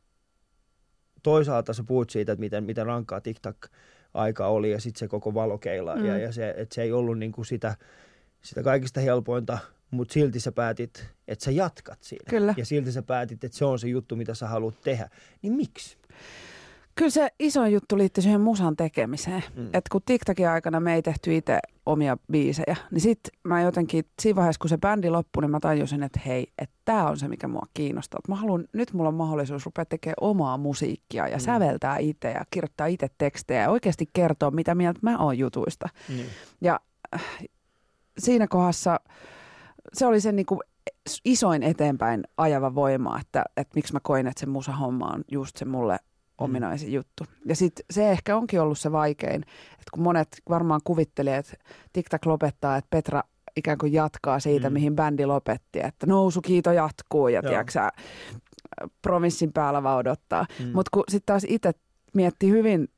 toisaalta sä puhut siitä, että miten, miten rankkaa TikTok-aika oli ja sitten se koko valokeila. Mm. Ja, ja se, että se ei ollut niinku sitä, sitä kaikista helpointa, mutta silti sä päätit, että sä jatkat siinä. Kyllä. Ja silti sä päätit, että se on se juttu, mitä sä haluat tehdä. Niin miksi? Kyllä se iso juttu liittyy siihen musan tekemiseen. Mm. Että kun TikTokin aikana me ei tehty itse omia biisejä, niin sitten mä jotenkin, siinä vaiheessa kun se bändi loppui, niin mä tajusin, että hei, että tämä on se, mikä mua kiinnostaa. Mä haluan, nyt mulla on mahdollisuus rupea tekemään omaa musiikkia ja mm. säveltää itse ja kirjoittaa itse tekstejä ja oikeasti kertoa, mitä mieltä mä oon jutuista. Mm. Ja äh, siinä kohdassa se oli se niin kuin isoin eteenpäin ajava voima, että, että miksi mä koin, että se musahomma on just se mulle. Ominaisin juttu. Ja sitten se ehkä onkin ollut se vaikein, että kun monet varmaan kuvittelee, että TikTok lopettaa, että Petra ikään kuin jatkaa siitä, mm. mihin bändi lopetti, että kiito jatkuu ja tiiäksä, provinssin päällä vaan odottaa. Mm. Mutta kun sitten taas itse mietti hyvin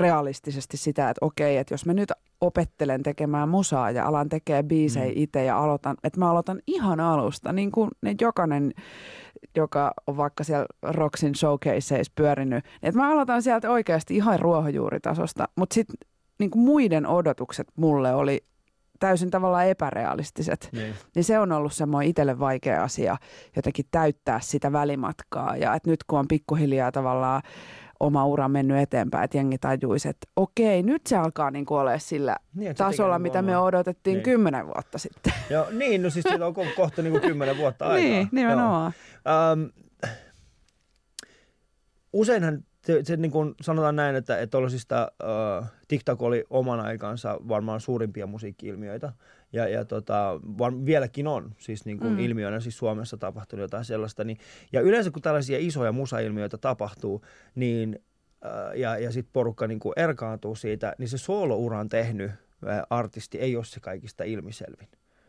realistisesti sitä, että okei, että jos mä nyt opettelen tekemään musaa ja alan tekemään biisejä mm. itse ja aloitan, että mä aloitan ihan alusta, niin kuin ne jokainen joka on vaikka siellä Roxin showcaseissa pyörinyt. Että mä aloitan sieltä oikeasti ihan ruohonjuuritasosta, mutta sitten niin muiden odotukset mulle oli täysin tavallaan epärealistiset. Niin. niin se on ollut semmoinen itselle vaikea asia jotenkin täyttää sitä välimatkaa. Ja että nyt kun on pikkuhiljaa tavallaan oma ura mennyt eteenpäin, että jengi tajuisi, että okei, nyt se alkaa niin olla sillä niin, tasolla, mitä me odotettiin niin. kymmenen vuotta sitten. Joo, niin, no siis siitä on kohta niin kuin kymmenen vuotta aikaa. niin, nimenomaan. Um, useinhan se, se niin kuin sanotaan näin, että, että tuollaisista uh, TikTok oli oman aikansa varmaan suurimpia musiikki-ilmiöitä. Ja, ja tota, var, vieläkin on siis niin kuin mm. ilmiönä siis Suomessa tapahtunut jotain sellaista. Niin, ja yleensä kun tällaisia isoja musailmiöitä tapahtuu, niin uh, ja, ja sitten porukka niin kuin erkaantuu siitä, niin se soolouran tehnyt uh, artisti ei ole se kaikista ilmiselvin.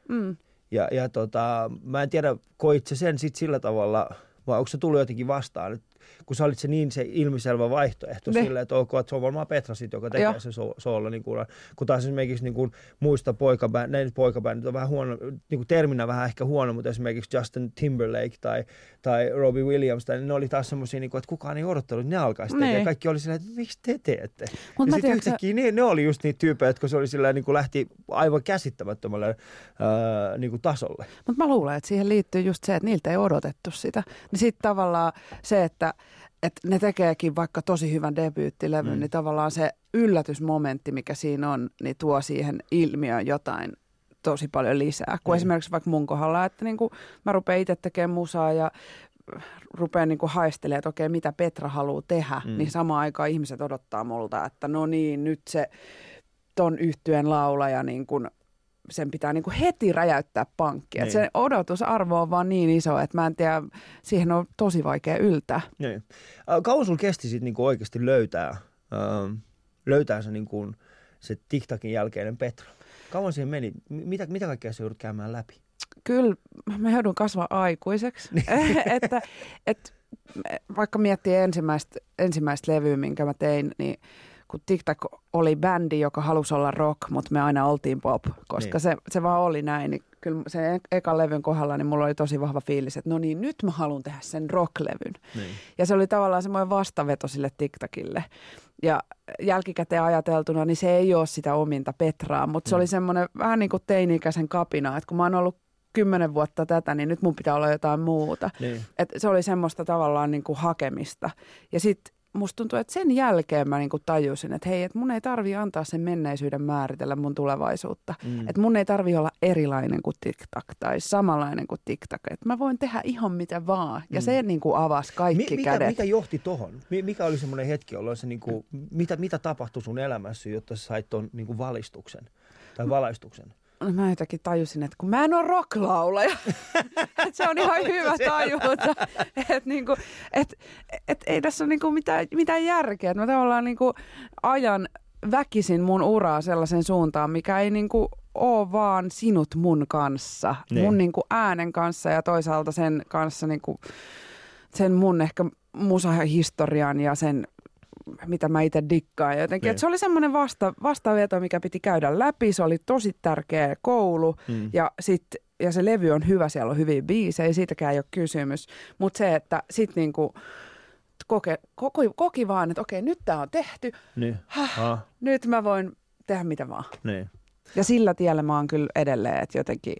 Mm. Ja, ja tota, mä en tiedä, koit se sen sitten sillä tavalla, vai onko se tullut jotenkin vastaan, että kun sä olit se niin se ilmiselvä vaihtoehto ne. sille, että ok, että se on varmaan Petra sit, joka tekee Joo. se so, soolla, niin kuin, kun taas esimerkiksi niin kuin muista poikabändit, näin poikabändit on vähän huono, niin kuin terminä vähän ehkä huono, mutta esimerkiksi Justin Timberlake tai, tai Robbie Williams, tai ne oli taas semmoisia, niin kuin, että kukaan ei odottanut, että ne alkaisi tekemään. Niin. Kaikki oli silleen, että miksi te teette? Mut ja sitten yhtäkkiä ne, ne, oli just niitä tyyppejä, jotka se oli silleen, niin kuin lähti aivan käsittämättömälle äh, niin kuin tasolle. Mutta mä luulen, että siihen liittyy just se, että niiltä ei odotettu sitä. Niin sitten tavallaan se, että että ne tekeekin vaikka tosi hyvän debyyttilevyn, mm. niin tavallaan se yllätysmomentti, mikä siinä on, niin tuo siihen ilmiöön jotain tosi paljon lisää. Kun mm. esimerkiksi vaikka mun kohdalla, että niin kuin mä rupean itse tekemään musaa ja rupean niin kuin haistelemaan, että okei, mitä Petra haluaa tehdä, mm. niin samaan aikaan ihmiset odottaa multa, että no niin, nyt se ton yhtyeen laulaja niin kuin sen pitää niin kuin heti räjäyttää pankkia. Niin. Se odotusarvo on vaan niin iso, että mä en tiedä, siihen on tosi vaikea yltää. Niin. Kauan sulla kesti sitten niin oikeasti löytää, äh, löytää se, niin kuin, se TikTokin jälkeinen Petra? Kauan siihen meni? Mitä, mitä kaikkea se joudut käymään läpi? Kyllä, mä joudun kasvaa aikuiseksi. Niin. että, et, vaikka miettii ensimmäistä, ensimmäistä levyä, minkä mä tein, niin kun TikTok oli bändi, joka halusi olla rock, mutta me aina oltiin pop, koska niin. se, se vaan oli näin. Niin kyllä sen e- ekan levyn kohdalla niin mulla oli tosi vahva fiilis, että no niin, nyt mä haluan tehdä sen rocklevyn. Niin. Ja se oli tavallaan semmoinen vastaveto sille TikTokille. Ja jälkikäteen ajateltuna, niin se ei ole sitä ominta Petraa, mutta mm. se oli semmoinen vähän niin kuin teini-ikäisen kapina, että kun mä oon ollut kymmenen vuotta tätä, niin nyt mun pitää olla jotain muuta. Niin. Et se oli semmoista tavallaan niin kuin hakemista. Ja sitten musta tuntuu, että sen jälkeen mä niinku tajusin, että hei, että mun ei tarvi antaa sen menneisyyden määritellä mun tulevaisuutta. Mm. Että mun ei tarvi olla erilainen kuin TikTok tai samanlainen kuin TikTok. Että mä voin tehdä ihan mitä vaan. Ja mm. se niinku avasi kaikki Mi- mikä, kädet. Mikä johti tohon? Mikä oli semmoinen hetki, jolloin se niinku, mitä, mitä tapahtui sun elämässä, jotta sä sait ton niinku valistuksen tai valaistuksen? Mä jotenkin tajusin, että kun mä en ole rocklaulaja, että se on ihan hyvä tajuta, että niinku, et, et, ei tässä ole niinku mitään, mitään järkeä. Että mä tavallaan niinku ajan väkisin mun uraa sellaisen suuntaan, mikä ei niinku ole vaan sinut mun kanssa, niin. mun niinku äänen kanssa ja toisaalta sen kanssa niinku, sen mun ehkä musahistorian ja sen mitä mä itse dikkaan. Ja jotenkin, että se oli semmoinen vasta, vastaveto, mikä piti käydä läpi. Se oli tosi tärkeä koulu mm. ja, sit, ja se levy on hyvä, siellä on hyviä biisejä, siitäkään ei ole kysymys. Mutta se, että sitten niinku, koke, koki, koki vaan, että okei, nyt tämä on tehty. Niin. Häh, nyt mä voin tehdä mitä vaan. Niin. Ja sillä tiellä mä oon kyllä edelleen, että jotenkin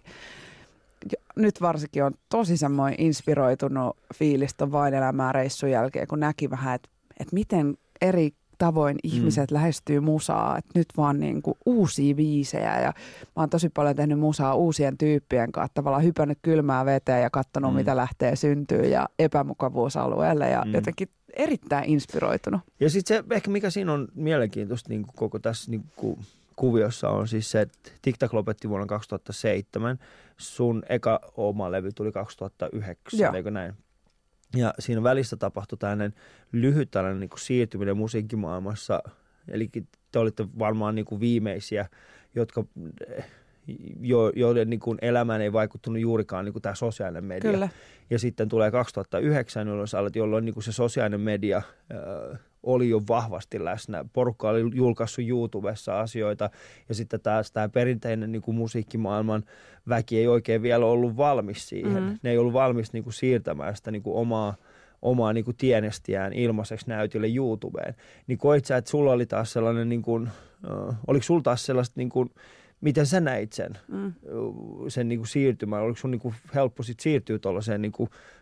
nyt varsinkin on tosi semmoinen inspiroitunut fiilis ton vain elämää reissun jälkeen, kun näki vähän, että, että miten eri tavoin mm. ihmiset mm. lähestyy musaa, että nyt vaan niin kuin uusia biisejä ja mä oon tosi paljon tehnyt musaa uusien tyyppien kanssa, tavallaan hypännyt kylmää veteen ja katsonut mm. mitä lähtee syntyy ja epämukavuusalueelle ja mm. jotenkin erittäin inspiroitunut. Ja sitten se ehkä mikä siinä on mielenkiintoista niin kuin koko tässä niin kuin kuviossa on siis se, että TikTok lopetti vuonna 2007, sun eka oma levy tuli 2009, Joo. eikö näin? Ja siinä välissä tapahtui tällainen lyhyt tällainen niin kuin siirtyminen musiikkimaailmassa. Eli te olitte varmaan niin kuin viimeisiä, jotka, jo, joiden niin kuin elämään ei vaikuttunut juurikaan niin kuin tämä sosiaalinen media. Kyllä. Ja sitten tulee 2009, jolloin, jolloin niin kuin se sosiaalinen media oli jo vahvasti läsnä. Porukka oli julkaissut YouTubessa asioita ja sitten taas tämä perinteinen niin kuin musiikkimaailman väki ei oikein vielä ollut valmis siihen. Mm-hmm. Ne ei ollut valmis niin kuin siirtämään sitä niin kuin omaa, omaa niin kuin tienestiään ilmaiseksi näytölle YouTubeen. Niin koit sä, että sulla oli taas sellainen, niin kuin, uh, oliko sulla taas sellaista niin kuin, miten sä näit sen, mm. sen niin kuin siirtymään? Oliko sun niin kuin helppo sit siirtyä tuollaiseen niin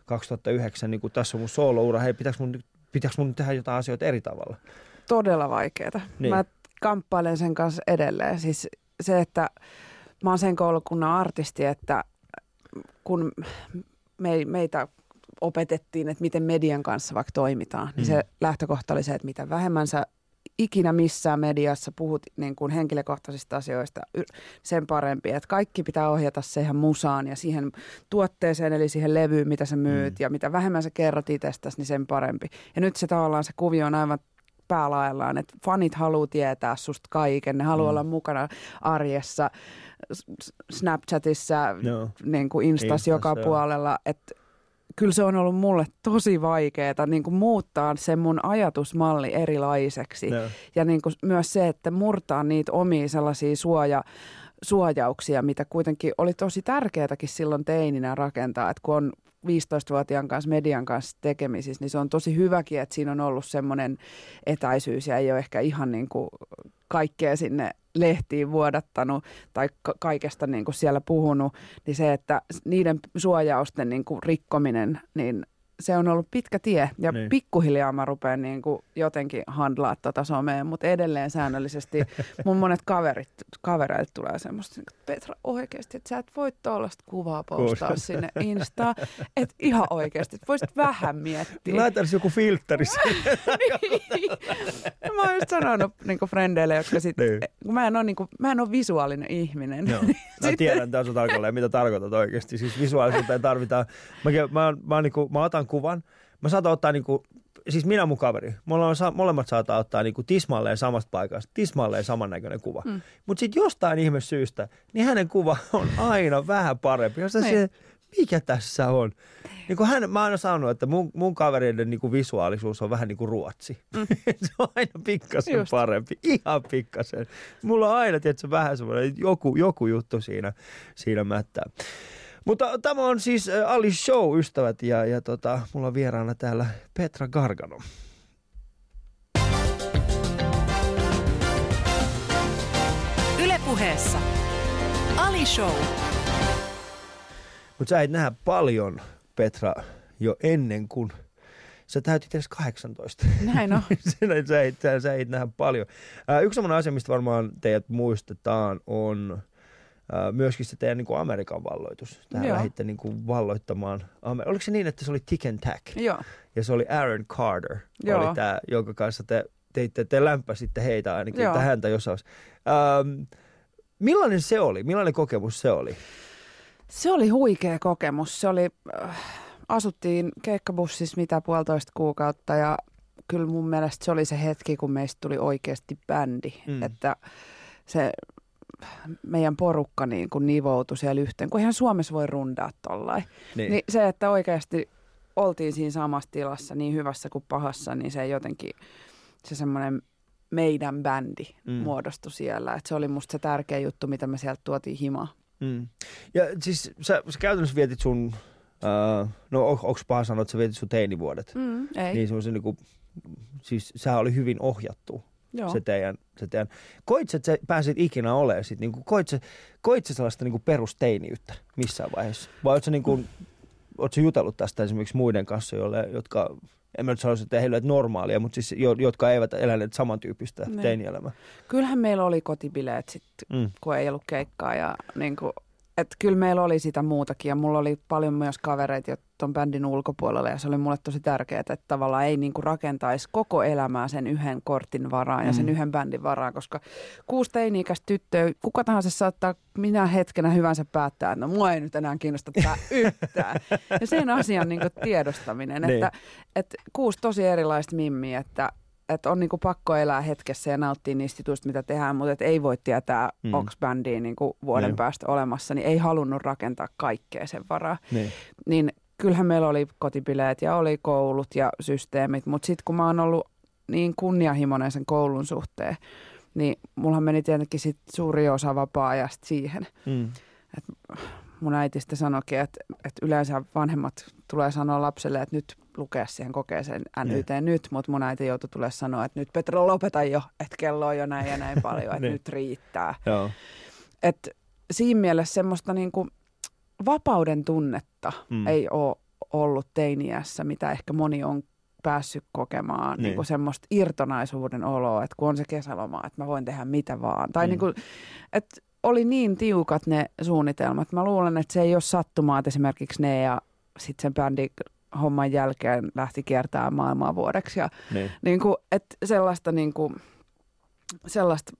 2009, niin kuin tässä on mun sooloura, hei pitääkö mun pitääkö mun tehdä jotain asioita eri tavalla? Todella vaikeaa. Niin. Mä kamppailen sen kanssa edelleen. Siis se, että mä oon sen koulukunnan artisti, että kun me, meitä opetettiin, että miten median kanssa vaikka toimitaan, niin mm. se lähtökohta oli se, että mitä vähemmän sä ikinä missään mediassa puhut niin kuin henkilökohtaisista asioista, sen parempi. Että kaikki pitää ohjata siihen musaan ja siihen tuotteeseen, eli siihen levyyn, mitä sä myyt. Mm. Ja mitä vähemmän sä kerrot itsestäsi, niin sen parempi. Ja nyt se tavallaan se kuvio on aivan päälaellaan, että fanit haluaa tietää susta kaiken, ne haluaa mm. olla mukana arjessa, Snapchatissa, no. niin kuin Instas, Instas joka joo. puolella, että kyllä se on ollut mulle tosi vaikeaa niin kuin muuttaa se mun ajatusmalli erilaiseksi. No. Ja niin kuin myös se, että murtaa niitä omia sellaisia suoja, suojauksia, mitä kuitenkin oli tosi tärkeätäkin silloin teininä rakentaa, että kun on 15-vuotiaan kanssa median kanssa tekemisissä, niin se on tosi hyväkin, että siinä on ollut semmoinen etäisyys ja ei ole ehkä ihan niin kuin kaikkea sinne lehtiin vuodattanut tai ka- kaikesta niin kuin siellä puhunut, niin se, että niiden suojausten niin kuin rikkominen, niin se on ollut pitkä tie ja niin. pikkuhiljaa mä rupean niin kuin jotenkin handlaa tota somea, mutta edelleen säännöllisesti mun monet kaverit, kavereilta tulee semmoista, että Petra oikeasti, että sä et voi tuollaista kuvaa postaa Kuus. sinne Insta, että ihan oikeasti, että voisit vähän miettiä. Laitais joku filtteri niin. Mä oon just sanonut niin kuin frendeille, jotka sit, niin. kun mä en, ole, niin kuin, mä en ole visuaalinen ihminen. Joo. Mä tiedän tässä tarkalleen, mitä tarkoitat oikeasti. Siis visuaalisuuteen tarvitaan. Mä, mä, mä, mä, niin kuin, mä otan kuvan. Mä saatan ottaa niinku, siis minä mun kaveri, molemmat, molemmat saattaa ottaa niinku tismalleen samasta paikasta, tismalleen samannäköinen kuva. Mm. Mutta sitten jostain ihme syystä, niin hänen kuva on aina vähän parempi. Jos niin. se, mikä tässä on? Niin kuin hän, mä oon aina sanonut, että mun, mun kavereiden niin kuin visuaalisuus on vähän niin kuin ruotsi. Mm. se on aina pikkasen Just. parempi, ihan pikkasen. Mulla on aina tietysti, vähän semmoinen joku, joku juttu siinä, siinä mättää. Mutta tämä on siis Ali Show, ystävät, ja, ja tota, mulla on vieraana täällä Petra Gargano. Ylepuheessa Ali Show. Mutta sä et nähdä paljon, Petra, jo ennen kuin sä täytit edes 18. Näin on. sä, et, sä, sä et nähdä paljon. Äh, yksi sellainen asia, mistä varmaan teidät muistetaan, on myöskin se teidän niin kuin Amerikan valloitus. Tähän lähditte niin kuin valloittamaan. Amer- Oliko se niin, että se oli Tick and Tack? Joo. Ja se oli Aaron Carter, Joo. oli tämä, jonka kanssa te teitte, te lämpäsitte heitä ainakin, Joo. häntä jossain. Ähm, millainen se oli? Millainen kokemus se oli? Se oli huikea kokemus. Se oli, äh, asuttiin keikkabussissa mitä puolitoista kuukautta ja kyllä mun mielestä se oli se hetki, kun meistä tuli oikeasti bändi. Mm. Että se meidän porukka niin kuin nivoutui siellä yhteen, kun eihän Suomessa voi rundaa tollain. Niin. niin se, että oikeasti oltiin siinä samassa tilassa niin hyvässä kuin pahassa, niin se jotenkin se semmoinen meidän bändi mm. muodostui siellä. Et se oli musta se tärkeä juttu, mitä me sieltä tuotiin himaa. Mm. Ja siis sä, sä käytännössä vietit sun, uh, no on, onko paha sanoa, että sä vietit sun teinivuodet? Mm, ei. Niin sun se niinku, siis sehän oli hyvin ohjattu. Joo. Se teidän, se teidän. Koit että sä pääsit ikinä olemaan sit, niin koit, sä, koit sä sellaista niin perusteiniyttä missään vaiheessa? Vai ootko niin kuin, ootko jutellut tästä esimerkiksi muiden kanssa, joille, jotka en mä nyt sanoisi, että heillä normaalia, mutta siis jo, jotka eivät eläneet samantyyppistä ne. Niin. teinielämää. Kyllähän meillä oli kotibileet sitten, mm. kun ei ollut keikkaa ja niin kuin, että kyllä meillä oli sitä muutakin ja mulla oli paljon myös kavereita tuon bändin ulkopuolella ja se oli mulle tosi tärkeää, että tavallaan ei niin kuin rakentaisi koko elämää sen yhden kortin varaan ja sen mm. yhden bändin varaan, koska kuusi teini-ikäistä tyttöä, kuka tahansa saattaa minä hetkenä hyvänsä päättää, että no mua ei nyt enää kiinnosta tämä yhtään. ja sen asian niin kuin tiedostaminen, niin. että, että kuusi tosi erilaista mimmiä, että että on niinku pakko elää hetkessä ja nauttia niistä jutuista, mitä tehdään, mutta et ei voi tietää, mm. onko bändiä niinku vuoden niin. päästä olemassa, niin ei halunnut rakentaa kaikkea sen varaa. Niin. niin kyllähän meillä oli kotipileet ja oli koulut ja systeemit, mutta sitten kun mä oon ollut niin kunnianhimoinen sen koulun suhteen, niin mulla meni tietenkin sit suuri osa vapaa-ajasta siihen. Mm. Et mun äiti sitten sanoikin, että, että yleensä vanhemmat tulee sanoa lapselle, että nyt lukea siihen kokeeseen NYT niin. nyt, mutta mun äiti joutui tulee sanoa, että nyt Petra lopeta jo, että kello on jo näin ja näin paljon, että niin. nyt riittää. Joo. Et siinä mielessä semmoista niinku vapauden tunnetta mm. ei ole ollut teiniässä, mitä ehkä moni on päässyt kokemaan niin. Niin kuin semmoista irtonaisuuden oloa, että kun on se kesäloma, että mä voin tehdä mitä vaan. Tai mm. niin kuin, että oli niin tiukat ne suunnitelmat. Mä luulen, että se ei ole sattumaa, että esimerkiksi ne ja sitten sen bändin homman jälkeen lähti kiertämään maailmaa vuodeksi. Ja niin. Niin kuin, että sellaista, niin kuin, sellaista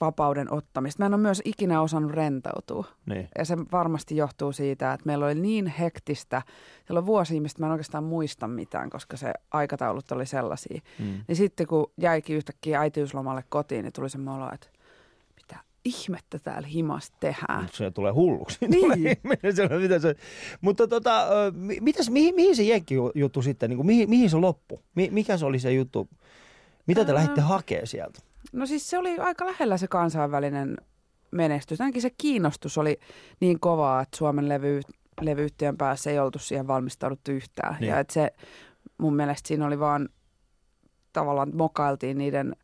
vapauden ottamista. Mä en ole myös ikinä osannut rentautua. Niin. Ja se varmasti johtuu siitä, että meillä oli niin hektistä. Siellä on vuosi, mistä mä en oikeastaan muista mitään, koska se aikataulut oli sellaisia. Mm. Niin sitten kun jäikin yhtäkkiä äitiyslomalle kotiin, niin tuli se olo, että mitä ihmettä täällä himasta tehdään. Se tulee hulluksi. Niin. Tulee, mitä se, mutta tota, mitäs, mihin, mihin se jenkki juttu sitten, niin kuin, mihin, mihin se loppu? Mikä se oli se juttu? Mitä te lähditte hakemaan sieltä? No siis se oli aika lähellä se kansainvälinen menestys. Ainakin se kiinnostus oli niin kovaa, että Suomen levy, levyyhtiön päässä ei oltu siihen valmistauduttu yhtään. Niin. Ja että se mun mielestä siinä oli vaan tavallaan mokailtiin niiden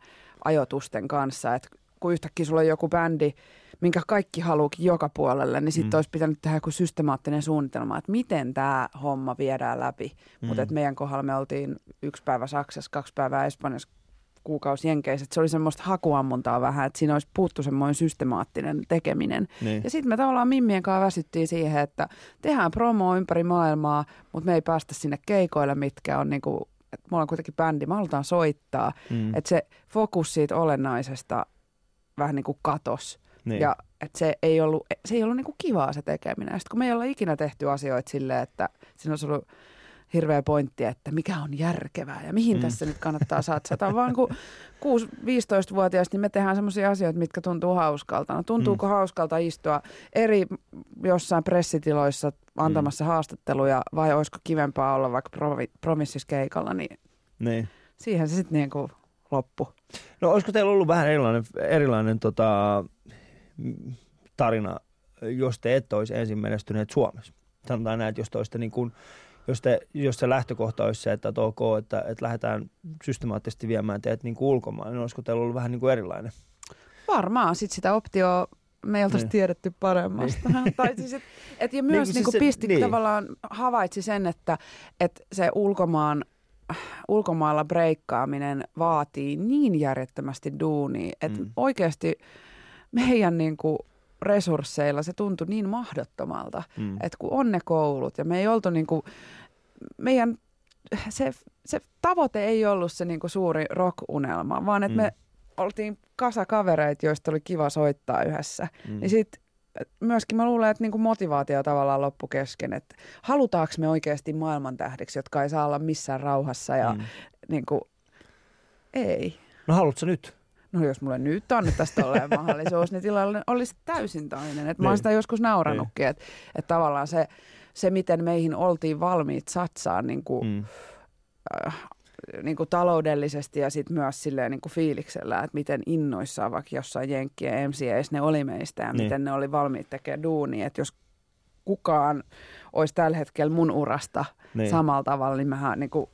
ajotusten kanssa, että kun yhtäkkiä sulla on joku bändi, minkä kaikki haluukin joka puolelle, niin sitten mm. olisi pitänyt tehdä joku systemaattinen suunnitelma, että miten tämä homma viedään läpi. Mm. Mutta meidän kohdalla me oltiin yksi päivä Saksassa, kaksi päivää Espanjassa, kuukausi Jenkeissä, että se oli semmoista hakuammuntaa vähän, että siinä olisi puuttu semmoinen systemaattinen tekeminen. Niin. Ja sitten me tavallaan Mimmien kanssa väsyttiin siihen, että tehdään promo ympäri maailmaa, mutta me ei päästä sinne keikoille, mitkä on niinku, että mulla on kuitenkin bändi, me halutaan soittaa. Mm. Että se fokus siitä olennaisesta vähän niin kuin katos. Niin. Ja että se ei ollut, se ei ollut niin kuin kivaa se tekeminen. Sitten kun me ei olla ikinä tehty asioita silleen, että siinä olisi ollut hirveä pointti, että mikä on järkevää ja mihin mm. tässä nyt kannattaa satsata. Vaan kun 6-15-vuotiaista, niin me tehdään sellaisia asioita, mitkä tuntuu hauskalta. No, tuntuuko mm. hauskalta istua eri jossain pressitiloissa antamassa mm. haastatteluja vai olisiko kivempaa olla vaikka provi, promissiskeikalla, niin, niin. siihen se sitten niin kuin loppu. No olisiko teillä ollut vähän erilainen, erilainen tota, tarina, jos te ette olisi ensin menestyneet Suomessa? Sanotaan näin, että jos te olisitte niin kuin jos, te, jos se lähtökohta olisi se, että, että ok, että, että lähdetään systemaattisesti viemään teet niin kuin ulkomaan, niin olisiko teillä ollut vähän niin kuin erilainen? Varmaan. Sitten sitä optioa me ei oltaisi niin. tiedetty paremmasta. Niin. tai siis, et, et ja myös niin, niin siis pisti niin. tavallaan havaitsi sen, että, että se ulkomaan ulkomailla breikkaaminen vaatii niin järjettömästi duunia, että mm. oikeasti meidän niin kuin resursseilla se tuntui niin mahdottomalta, mm. että kun on ne koulut ja me ei oltu niin kuin, meidän se, se tavoite ei ollut se niin kuin suuri rock-unelma, vaan että mm. me oltiin kasa kavereita, joista oli kiva soittaa yhdessä. Mm. Niin sit myöskin mä luulen, että niinku motivaatio tavallaan loppu kesken, että halutaanko me oikeasti maailman tähdeksi, jotka ei saa olla missään rauhassa ja mm. niinku, Ei. No haluatko nyt? No jos mulle nyt annettaisiin tolleen mahdollisuus, niin tilanne olisi täysin toinen. Et mä oon Niin. sitä joskus nauranutkin, että et tavallaan se, se, miten meihin oltiin valmiit satsaa niin kuin, Mm. äh, niin kuin taloudellisesti ja sitten myös silleen niin kuin fiiliksellä, että miten innoissaan vaikka jossain Jenkkien MCAs ne oli meistä ja Niin. miten ne oli valmiit tekemään duunia. Että jos kukaan olisi tällä hetkellä mun urasta Niin. niin. samalla tavalla, niin mähän niin kuin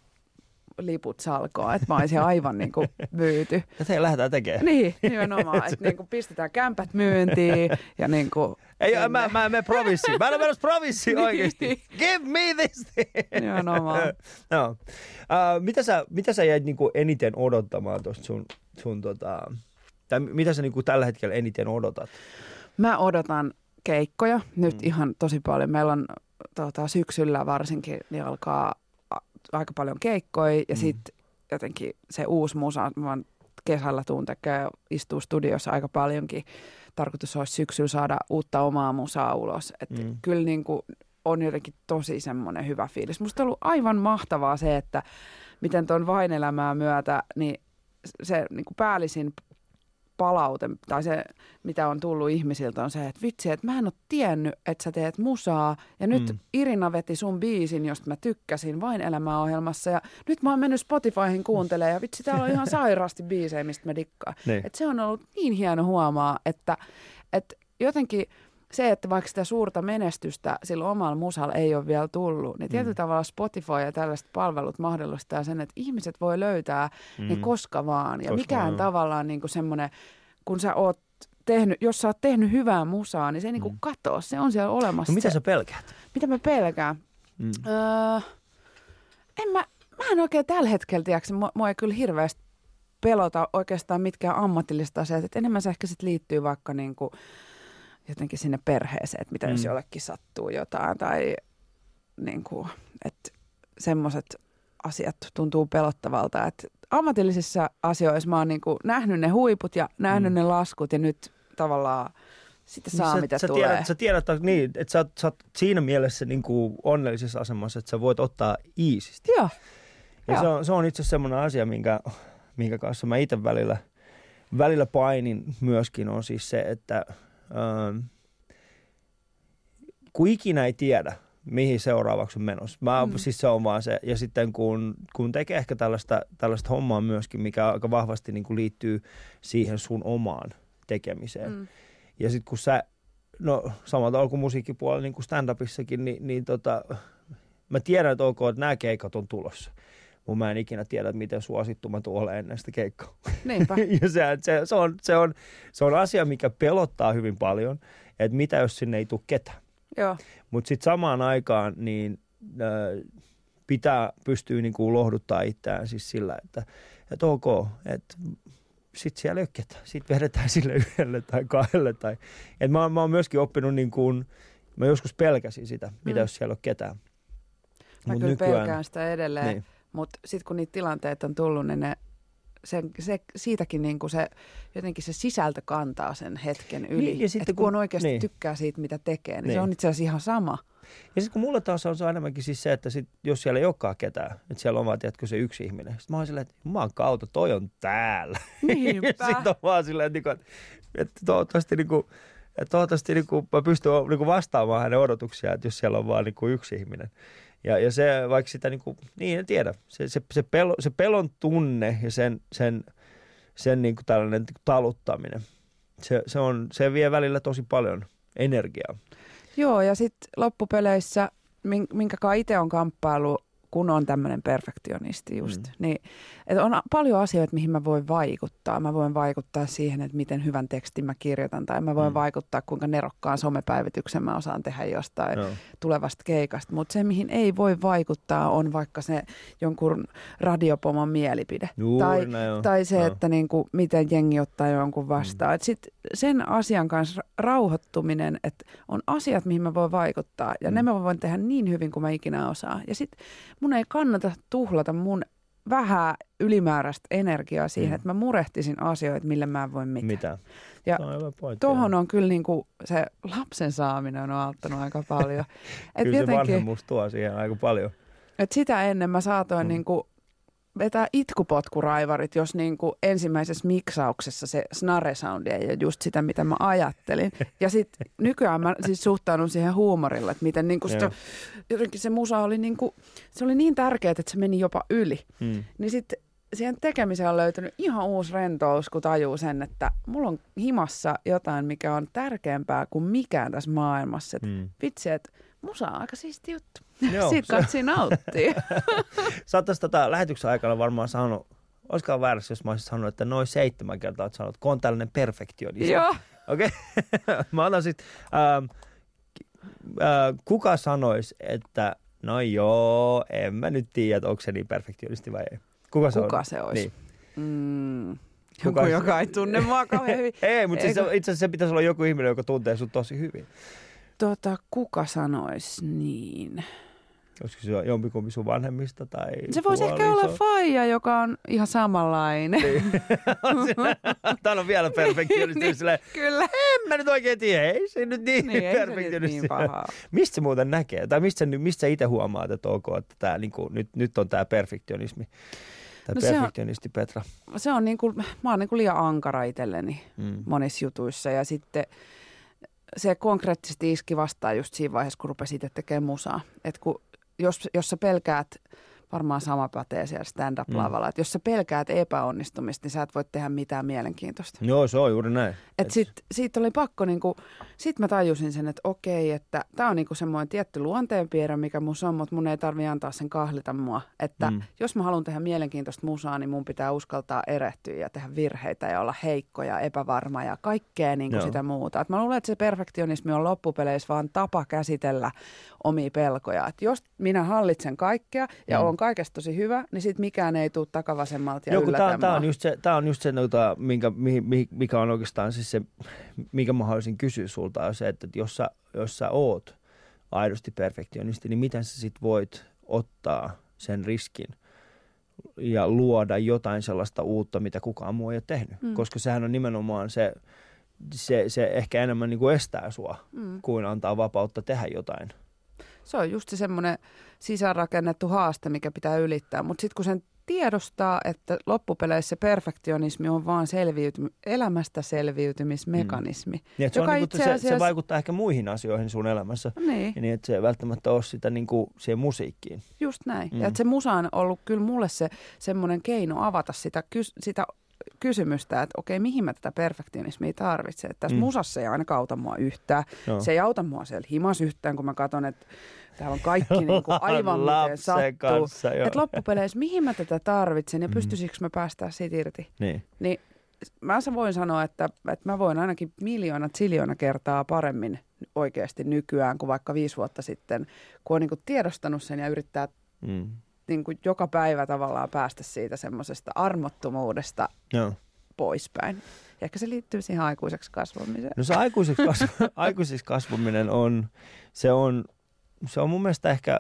liput salkoa, että mä olisin aivan niin kuin myyty. Ja te lähdetään tekemään. Niin, nimenomaan, että niin kuin pistetään kämpät myyntiin ja niin kuin Ei, sinne. mä, mä en mene provinssiin. Mä en ole menossa provinssiin Niin. oikeasti. Give me this thing. Nimenomaan. no. uh, mitä, sä, mitä sä jäit niinku eniten odottamaan tuosta sun, sun tota, tai mitä sä niinku tällä hetkellä eniten odotat? Mä odotan keikkoja nyt Mm. ihan tosi paljon. Meillä on tota, syksyllä varsinkin, niin alkaa aika paljon keikkoja ja Mm. sitten jotenkin se uusi musa, mä kesällä tuun tekee, istuu studiossa aika paljonkin. Tarkoitus olisi syksyllä saada uutta omaa musaa ulos. Et Mm. Kyllä niin kuin on jotenkin tosi semmoinen hyvä fiilis. Musta on ollut aivan mahtavaa se, että miten tuon vainelämää myötä, niin se niin kuin päällisin palaute tai se, mitä on tullut ihmisiltä on se, että vitsi, että mä en ole tiennyt, että sä teet musaa ja nyt Mm. Irina veti sun biisin, josta mä tykkäsin vain elämäohjelmassa ja nyt mä oon mennyt Spotifyhin kuuntelemaan ja vitsi, täällä on ihan sairaasti biisejä, mistä mä dikkaan. Niin. Et se on ollut niin hieno huomaa, että, että jotenkin se, että vaikka sitä suurta menestystä sillä omalla musalla ei ole vielä tullut, niin tietyllä Mm. tavalla Spotify ja tällaiset palvelut mahdollistaa sen, että ihmiset voi löytää mm. ne koska vaan. Ja Koska mikään vaan. tavallaan niin semmoinen, kun sä oot tehnyt, jos sä oot tehnyt hyvää musaa, niin se ei niin Mm. katoa. Se on siellä olemassa. No mitä se, sä pelkäät? mitä mä pelkään? Mm. Öö, en mä, mä en oikein tällä hetkellä, tiedätkö, mua, mua ei kyllä hirveästi pelota oikeastaan mitkään ammatilliset asiat. Et enemmän se ehkä sit liittyy vaikka niinku jotenkin sinne perheeseen, että mitä mm. jos jollekin sattuu jotain tai niinku, että semmoiset asiat tuntuu pelottavalta. Et ammatillisissa asioissa mä oon niinku nähnyt ne huiput ja nähnyt Mm. ne laskut ja nyt tavallaan sitten saa sä, mitä sä tulee. Tiedät, sä tiedät, että, niin, että sä, sä oot siinä mielessä niin kuin onnellisessa asemassa, että sä voit ottaa iisisti. Joo, Ja Joo. se on, se on itse asiassa semmoinen asia, minkä, minkä kanssa mä itse välillä, välillä painin myöskin, on siis se, että ähm, kun ikinä ei tiedä, mihin seuraavaksi on menossa. Mä, mm. Siis se on vaan se. Ja sitten kun, kun tekee ehkä tällaista, tällaista hommaa myöskin, mikä aika vahvasti niin kuin liittyy siihen sun omaan tekemiseen. Mm. mm. Ja sitten kun sä, no samalla tavalla kuin musiikkipuolella, niin kuin stand-upissakin, niin, niin tota, mä tiedän, että ok, että nämä keikat on tulossa. Mutta mä en ikinä tiedä, että miten suosittu mä tuun olemaan ennen sitä keikkaa. niinpä. ja se, se, se, on, se, on, se on asia, mikä pelottaa hyvin paljon, että mitä jos sinne ei tule ketään. Joo. Mutta sitten samaan aikaan niin äh, pitää pystyä niinku lohduttaa itseään siis sillä, että et ok, että sitten siellä ei ole ketään. Sitten vedetään sille yhdelle tai kahdelle. Tai, et mä, mä oon myöskin oppinut, niin kuin, mä joskus pelkäsin sitä, mitä Mm. jos siellä ei ole ketään. Mä Mut kyllä pelkään sitä edelleen. Niin. Mutta sitten kun niitä tilanteita on tullut, niin ne, se, se, siitäkin niinku se, jotenkin se sisältö kantaa sen hetken yli. Niin, ja sitten Et kun, kun- on oikeasti niin. tykkää siitä, mitä tekee, niin, Niin. se on itse asiassa ihan sama. Ja sitten kun mulle taas on se enemmänkin siis se, että sit, jos siellä ei olekaan ketään, että siellä on vaan, tiedätkö, se yksi ihminen. Sitten mä oon silleen, että jumalan kautta, toi on täällä. Niinpä. sitten on vaan silleen, että, niinku, että toivottavasti, niinku, että toivottavasti niinku, mä pystyn niinku vastaamaan hänen odotuksiaan, että jos siellä on vaan niinku yksi ihminen. Ja, ja se, vaikka sitä, niinku, niin en tiedä, se, se, se, pelo, se pelon tunne ja sen, sen, sen niinku tällainen taluttaminen, se, se, on, se vie välillä tosi paljon energiaa. Joo, ja sitten loppupeleissä, min- minkä itse on kamppailu, kun on tämmöinen perfektionisti just, Mm. niin että on paljon asioita, mihin mä voin vaikuttaa. Mä voin vaikuttaa siihen, että miten hyvän tekstin mä kirjoitan, tai mä voin Mm. vaikuttaa, kuinka nerokkaan somepäivityksen mä osaan tehdä jostain Joo. tulevasta keikasta. Mutta se, mihin ei voi vaikuttaa, on vaikka se jonkun radiopomon mielipide. Juuri tai, näin tai se, Joo. että niinku, miten jengi ottaa jonkun vastaan. Mm. Et sit sen asian kanssa ra- rauhoittuminen, että on asiat, mihin mä voin vaikuttaa. Ja Mm. mm. ne mä voin tehdä niin hyvin kuin mä ikinä osaan. Ja sit mun ei kannata tuhlata mun vähän ylimääräistä energiaa siihen, Mm. että mä murehtisin asioita, mille mä en voi mitään. Mitä? Ja Se on. Tuohon on kyllä niinku, se lapsen saaminen on auttanut aika paljon. Et Kyllä se jotenkin, vanhemmuus tuo siihen aika paljon. et sitä ennen mä saatoin Mm. mm. niinku vetää itkupotkuraivarit, jos niin kuin ensimmäisessä miksauksessa se snare-soundi ei ole just sitä, mitä mä ajattelin. Ja sitten nykyään mä siis suhtaudun siihen huumorilla, että miten niin kuin sitä, jotenkin se musa oli niin kuin, se oli niin tärkeää, että se meni jopa yli. Hmm. Niin sitten siihen tekemiseen on löytynyt ihan uusi rentous, kun tajuu sen, että mulla on himassa jotain, mikä on tärkeämpää kuin mikään tässä maailmassa. Et hmm. Vitsi, että musa on aika siisti juttu. Joo, Siitä katsi nauttii. Sä oot tota lähetyksen aikana varmaan saanut, olisikohan väärässä, jos mä olisin sanonut, että noin seitsemän kertaa oot sanonut, kun on tällainen perfektionisti. Joo. Okei. Okay. mä otan sit, ähm, äh, kuka sanoisi, että no joo, en mä nyt tiedä, onko se niin perfektionisti vai ei. Kuka se, Kuka on? se olisi? Niin. Mm. Joku, Kuka joka ei tunne mua kauhean hyvin. ei, mutta siis itse asiassa se pitäisi olla joku ihminen, joka tuntee sut tosi hyvin. Tota, kuka sanoisi niin? Olisiko se jompikumpi sun vanhemmista tai Se voisi ehkä olla Faija, joka on ihan samanlainen. Niin. Tämä on vielä perfektionisti. niin, kyllä. En mä nyt oikein tiedä. Ei se nyt niin, niin perfektionisti. Niin pahaa. mistä se muuten näkee? Tai mistä, mistä sä itse huomaat, että ok, että tää, niin kuin, nyt, nyt on tämä perfektionismi? Tämä no perfektionisti se on, Petra. Se on niin kuin, mä oon niin kuin liian ankara itselleni mm. monissa jutuissa. Ja sitten se konkreettisesti iski vastaan just siinä vaiheessa, kun rupesin itse tekemään musaa. Että kun, jos, jos sä pelkäät varmaan sama pätee siellä stand-up-lavalla. Mm. Että jos sä pelkäät epäonnistumista, niin sä et voi tehdä mitään mielenkiintoista. Joo, se on juuri näin. Et sit, siitä oli pakko, niinku, sit mä tajusin sen, että okei, että tämä on niinku semmoinen tietty luonteenpiirre, mikä mun on, mutta mun ei tarvi antaa sen kahlita mua. Että mm. jos mä haluan tehdä mielenkiintoista musaa, niin mun pitää uskaltaa erehtyä ja tehdä virheitä ja olla heikko ja epävarma ja kaikkea niinku sitä muuta. Et mä luulen, että se perfektionismi on loppupeleissä vaan tapa käsitellä omia pelkoja. Että jos minä hallitsen kaikkea ja mm. on kaikesta tosi hyvä, niin sitten mikään ei tule takavasemmalta ja Joku, tämä, tämä on just se, tämä on just se nota, minkä, mikä on oikeastaan siis se, mikä mä haluaisin kysyä sulta, on se, että jos sä, jos sä oot aidosti perfektionisti, niin miten sä sit voit ottaa sen riskin ja luoda jotain sellaista uutta, mitä kukaan muu ei ole tehnyt. Mm. Koska sehän on nimenomaan se, se, se ehkä enemmän niin kuin estää sua, mm. kuin antaa vapautta tehdä jotain – se on just se semmoinen sisäänrakennettu haaste, mikä pitää ylittää. Mutta sitten kun sen tiedostaa, että loppupeleissä perfektionismi on vaan selviytymi, elämästä selviytymismekanismi. Mm. Niin, se, on niin asiassa... se, vaikuttaa ehkä muihin asioihin sun elämässä. Niin. Niin, että se ei välttämättä ole sitä niin kuin siihen musiikkiin. Just näin. Mm. Ja että se musa on ollut kyllä mulle se semmoinen keino avata sitä, sitä kysymystä, että okei, mihin mä tätä perfektionismia tarvitsen. Että tässä mm. musassa ei aina auta mua yhtään. No. Se ei auta mua siellä himas yhtään, kun mä katson, että täällä on kaikki niin kuin aivan miten sattuu. Että loppupeleissä, mihin mä tätä tarvitsen ja mm. pystyisikö mä päästä siitä irti. Niin. niin mä voin sanoa, että, että mä voin ainakin miljoona, ziljoona kertaa paremmin oikeasti nykyään kuin vaikka viisi vuotta sitten, kun on niin kuin tiedostanut sen ja yrittää mm niin kuin joka päivä tavallaan päästä siitä semmoisesta armottomuudesta Joo. poispäin. Ja ehkä se liittyy siihen aikuiseksi kasvamiseen. No se aikuiseksi, kasv- aikuiseksi kasvaminen on, se on, se on mun mielestä ehkä,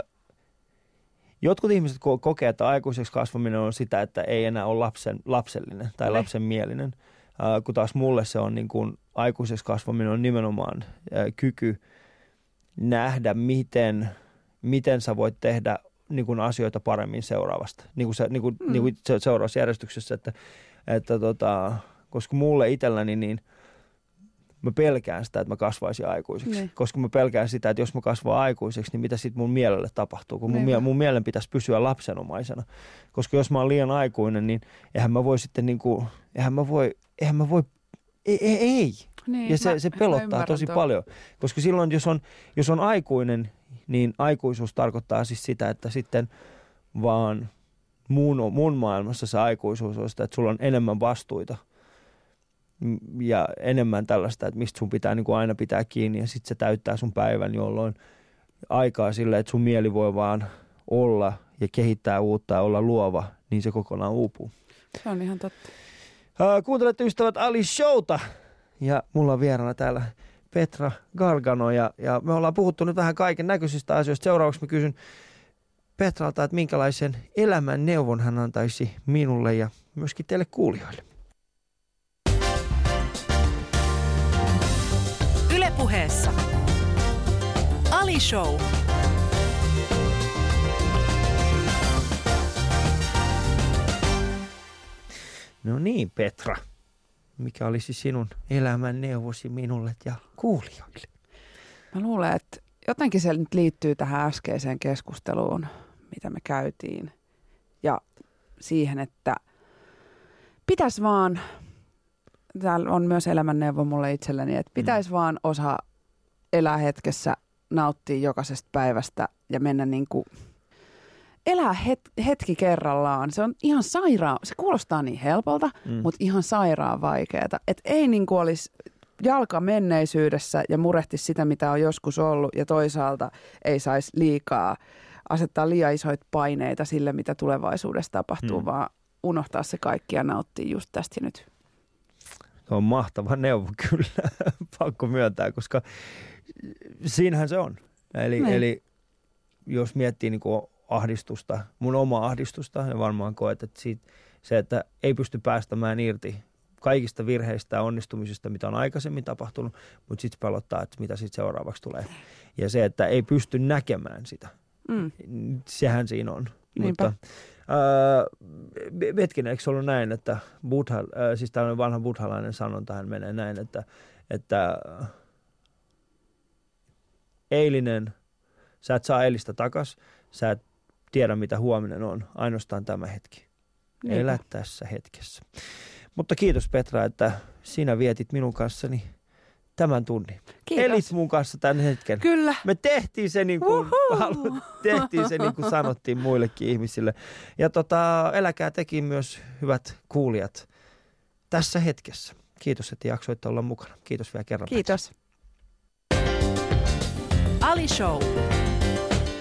jotkut ihmiset kokee, että aikuiseksi kasvaminen on sitä, että ei enää ole lapsen, lapsellinen tai ne. lapsenmielinen. Äh, kun taas mulle se on niin kuin, aikuiseksi kasvaminen on nimenomaan äh, kyky nähdä, miten, miten sä voit tehdä niin kuin asioita paremmin seuraavasta, niin kuin, se, niin kuin, mm. niin kuin seuraavassa järjestyksessä, että, että tota, koska mulle itselläni niin mä pelkään sitä, että mä kasvaisin aikuiseksi, niin. koska mä pelkään sitä, että jos mä kasvaa aikuiseksi, niin mitä sitten mun mielelle tapahtuu, kun mun, mie- mun mielen pitäisi pysyä lapsenomaisena, koska jos mä oon liian aikuinen, niin eihän mä voi sitten niin kuin, eihän mä voi, eihän mä voi, ei, ei, ei. Niin, ja se, mä, se pelottaa tosi tuo. paljon, koska silloin jos on, jos on aikuinen niin aikuisuus tarkoittaa siis sitä, että sitten vaan mun, mun maailmassa se aikuisuus on sitä, että sulla on enemmän vastuita ja enemmän tällaista, että mistä sun pitää niin kuin aina pitää kiinni ja sitten se täyttää sun päivän, jolloin aikaa sille, että sun mieli voi vaan olla ja kehittää uutta ja olla luova, niin se kokonaan uupuu. Se on ihan totta. Kuuntelette ystävät Ali Showta ja mulla on vieraana täällä Petra Gargano ja, ja me ollaan puhuttu nyt vähän kaiken näköisistä asioista. Seuraavaksi mä kysyn Petralta, että minkälaisen elämän neuvon hän antaisi minulle ja myöskin teille kuulijoille. Ylepuheessa Ali Show. No niin, Petra. Mikä olisi sinun elämän neuvosi minulle ja kuulijoille? Mä luulen, että jotenkin se nyt liittyy tähän äskeiseen keskusteluun, mitä me käytiin. Ja siihen, että pitäisi vaan, täällä on myös elämänneuvo mulle itselleni, että pitäisi mm. vaan osa elää hetkessä, nauttia jokaisesta päivästä ja mennä niin kuin elää het- hetki kerrallaan. Se on ihan sairaan, se kuulostaa niin helpolta, mm. mutta ihan sairaan vaikeaa. Että ei niin kuin olisi jalka menneisyydessä ja murehti sitä, mitä on joskus ollut ja toisaalta ei saisi liikaa asettaa liian isoita paineita sille, mitä tulevaisuudessa tapahtuu, mm. vaan unohtaa se kaikki ja nauttia just tästä nyt. Se on mahtava neuvo kyllä, pakko myöntää, koska siinähän se on. Eli, niin. eli jos miettii niin kuin ahdistusta, mun omaa ahdistusta, ja varmaan koet, että siitä, se, että ei pysty päästämään irti kaikista virheistä ja onnistumisista, mitä on aikaisemmin tapahtunut, mutta sitten pelottaa, että mitä sitten seuraavaksi tulee. Ja se, että ei pysty näkemään sitä, mm. sehän siinä on. Niinpä. Mutta, äh, hetkinen, eikö ollut näin, että Buddha, äh, siis tällainen vanha buddhalainen sanonta, hän menee näin, että, että eilinen, sä et saa eilistä takas, sä et tiedä mitä huominen on, ainoastaan tämä hetki. Niinpä. Elä tässä hetkessä. Mutta kiitos Petra, että sinä vietit minun kanssani tämän tunnin. Kiitos. Elit mun kanssa tämän hetken. Kyllä. Me tehtiin se niin kuin, halu, tehtiin se niin kuin sanottiin muillekin ihmisille. Ja tota, eläkää teki myös hyvät kuulijat tässä hetkessä. Kiitos, että jaksoitte olla mukana. Kiitos vielä kerran. Kiitos. Ali Show.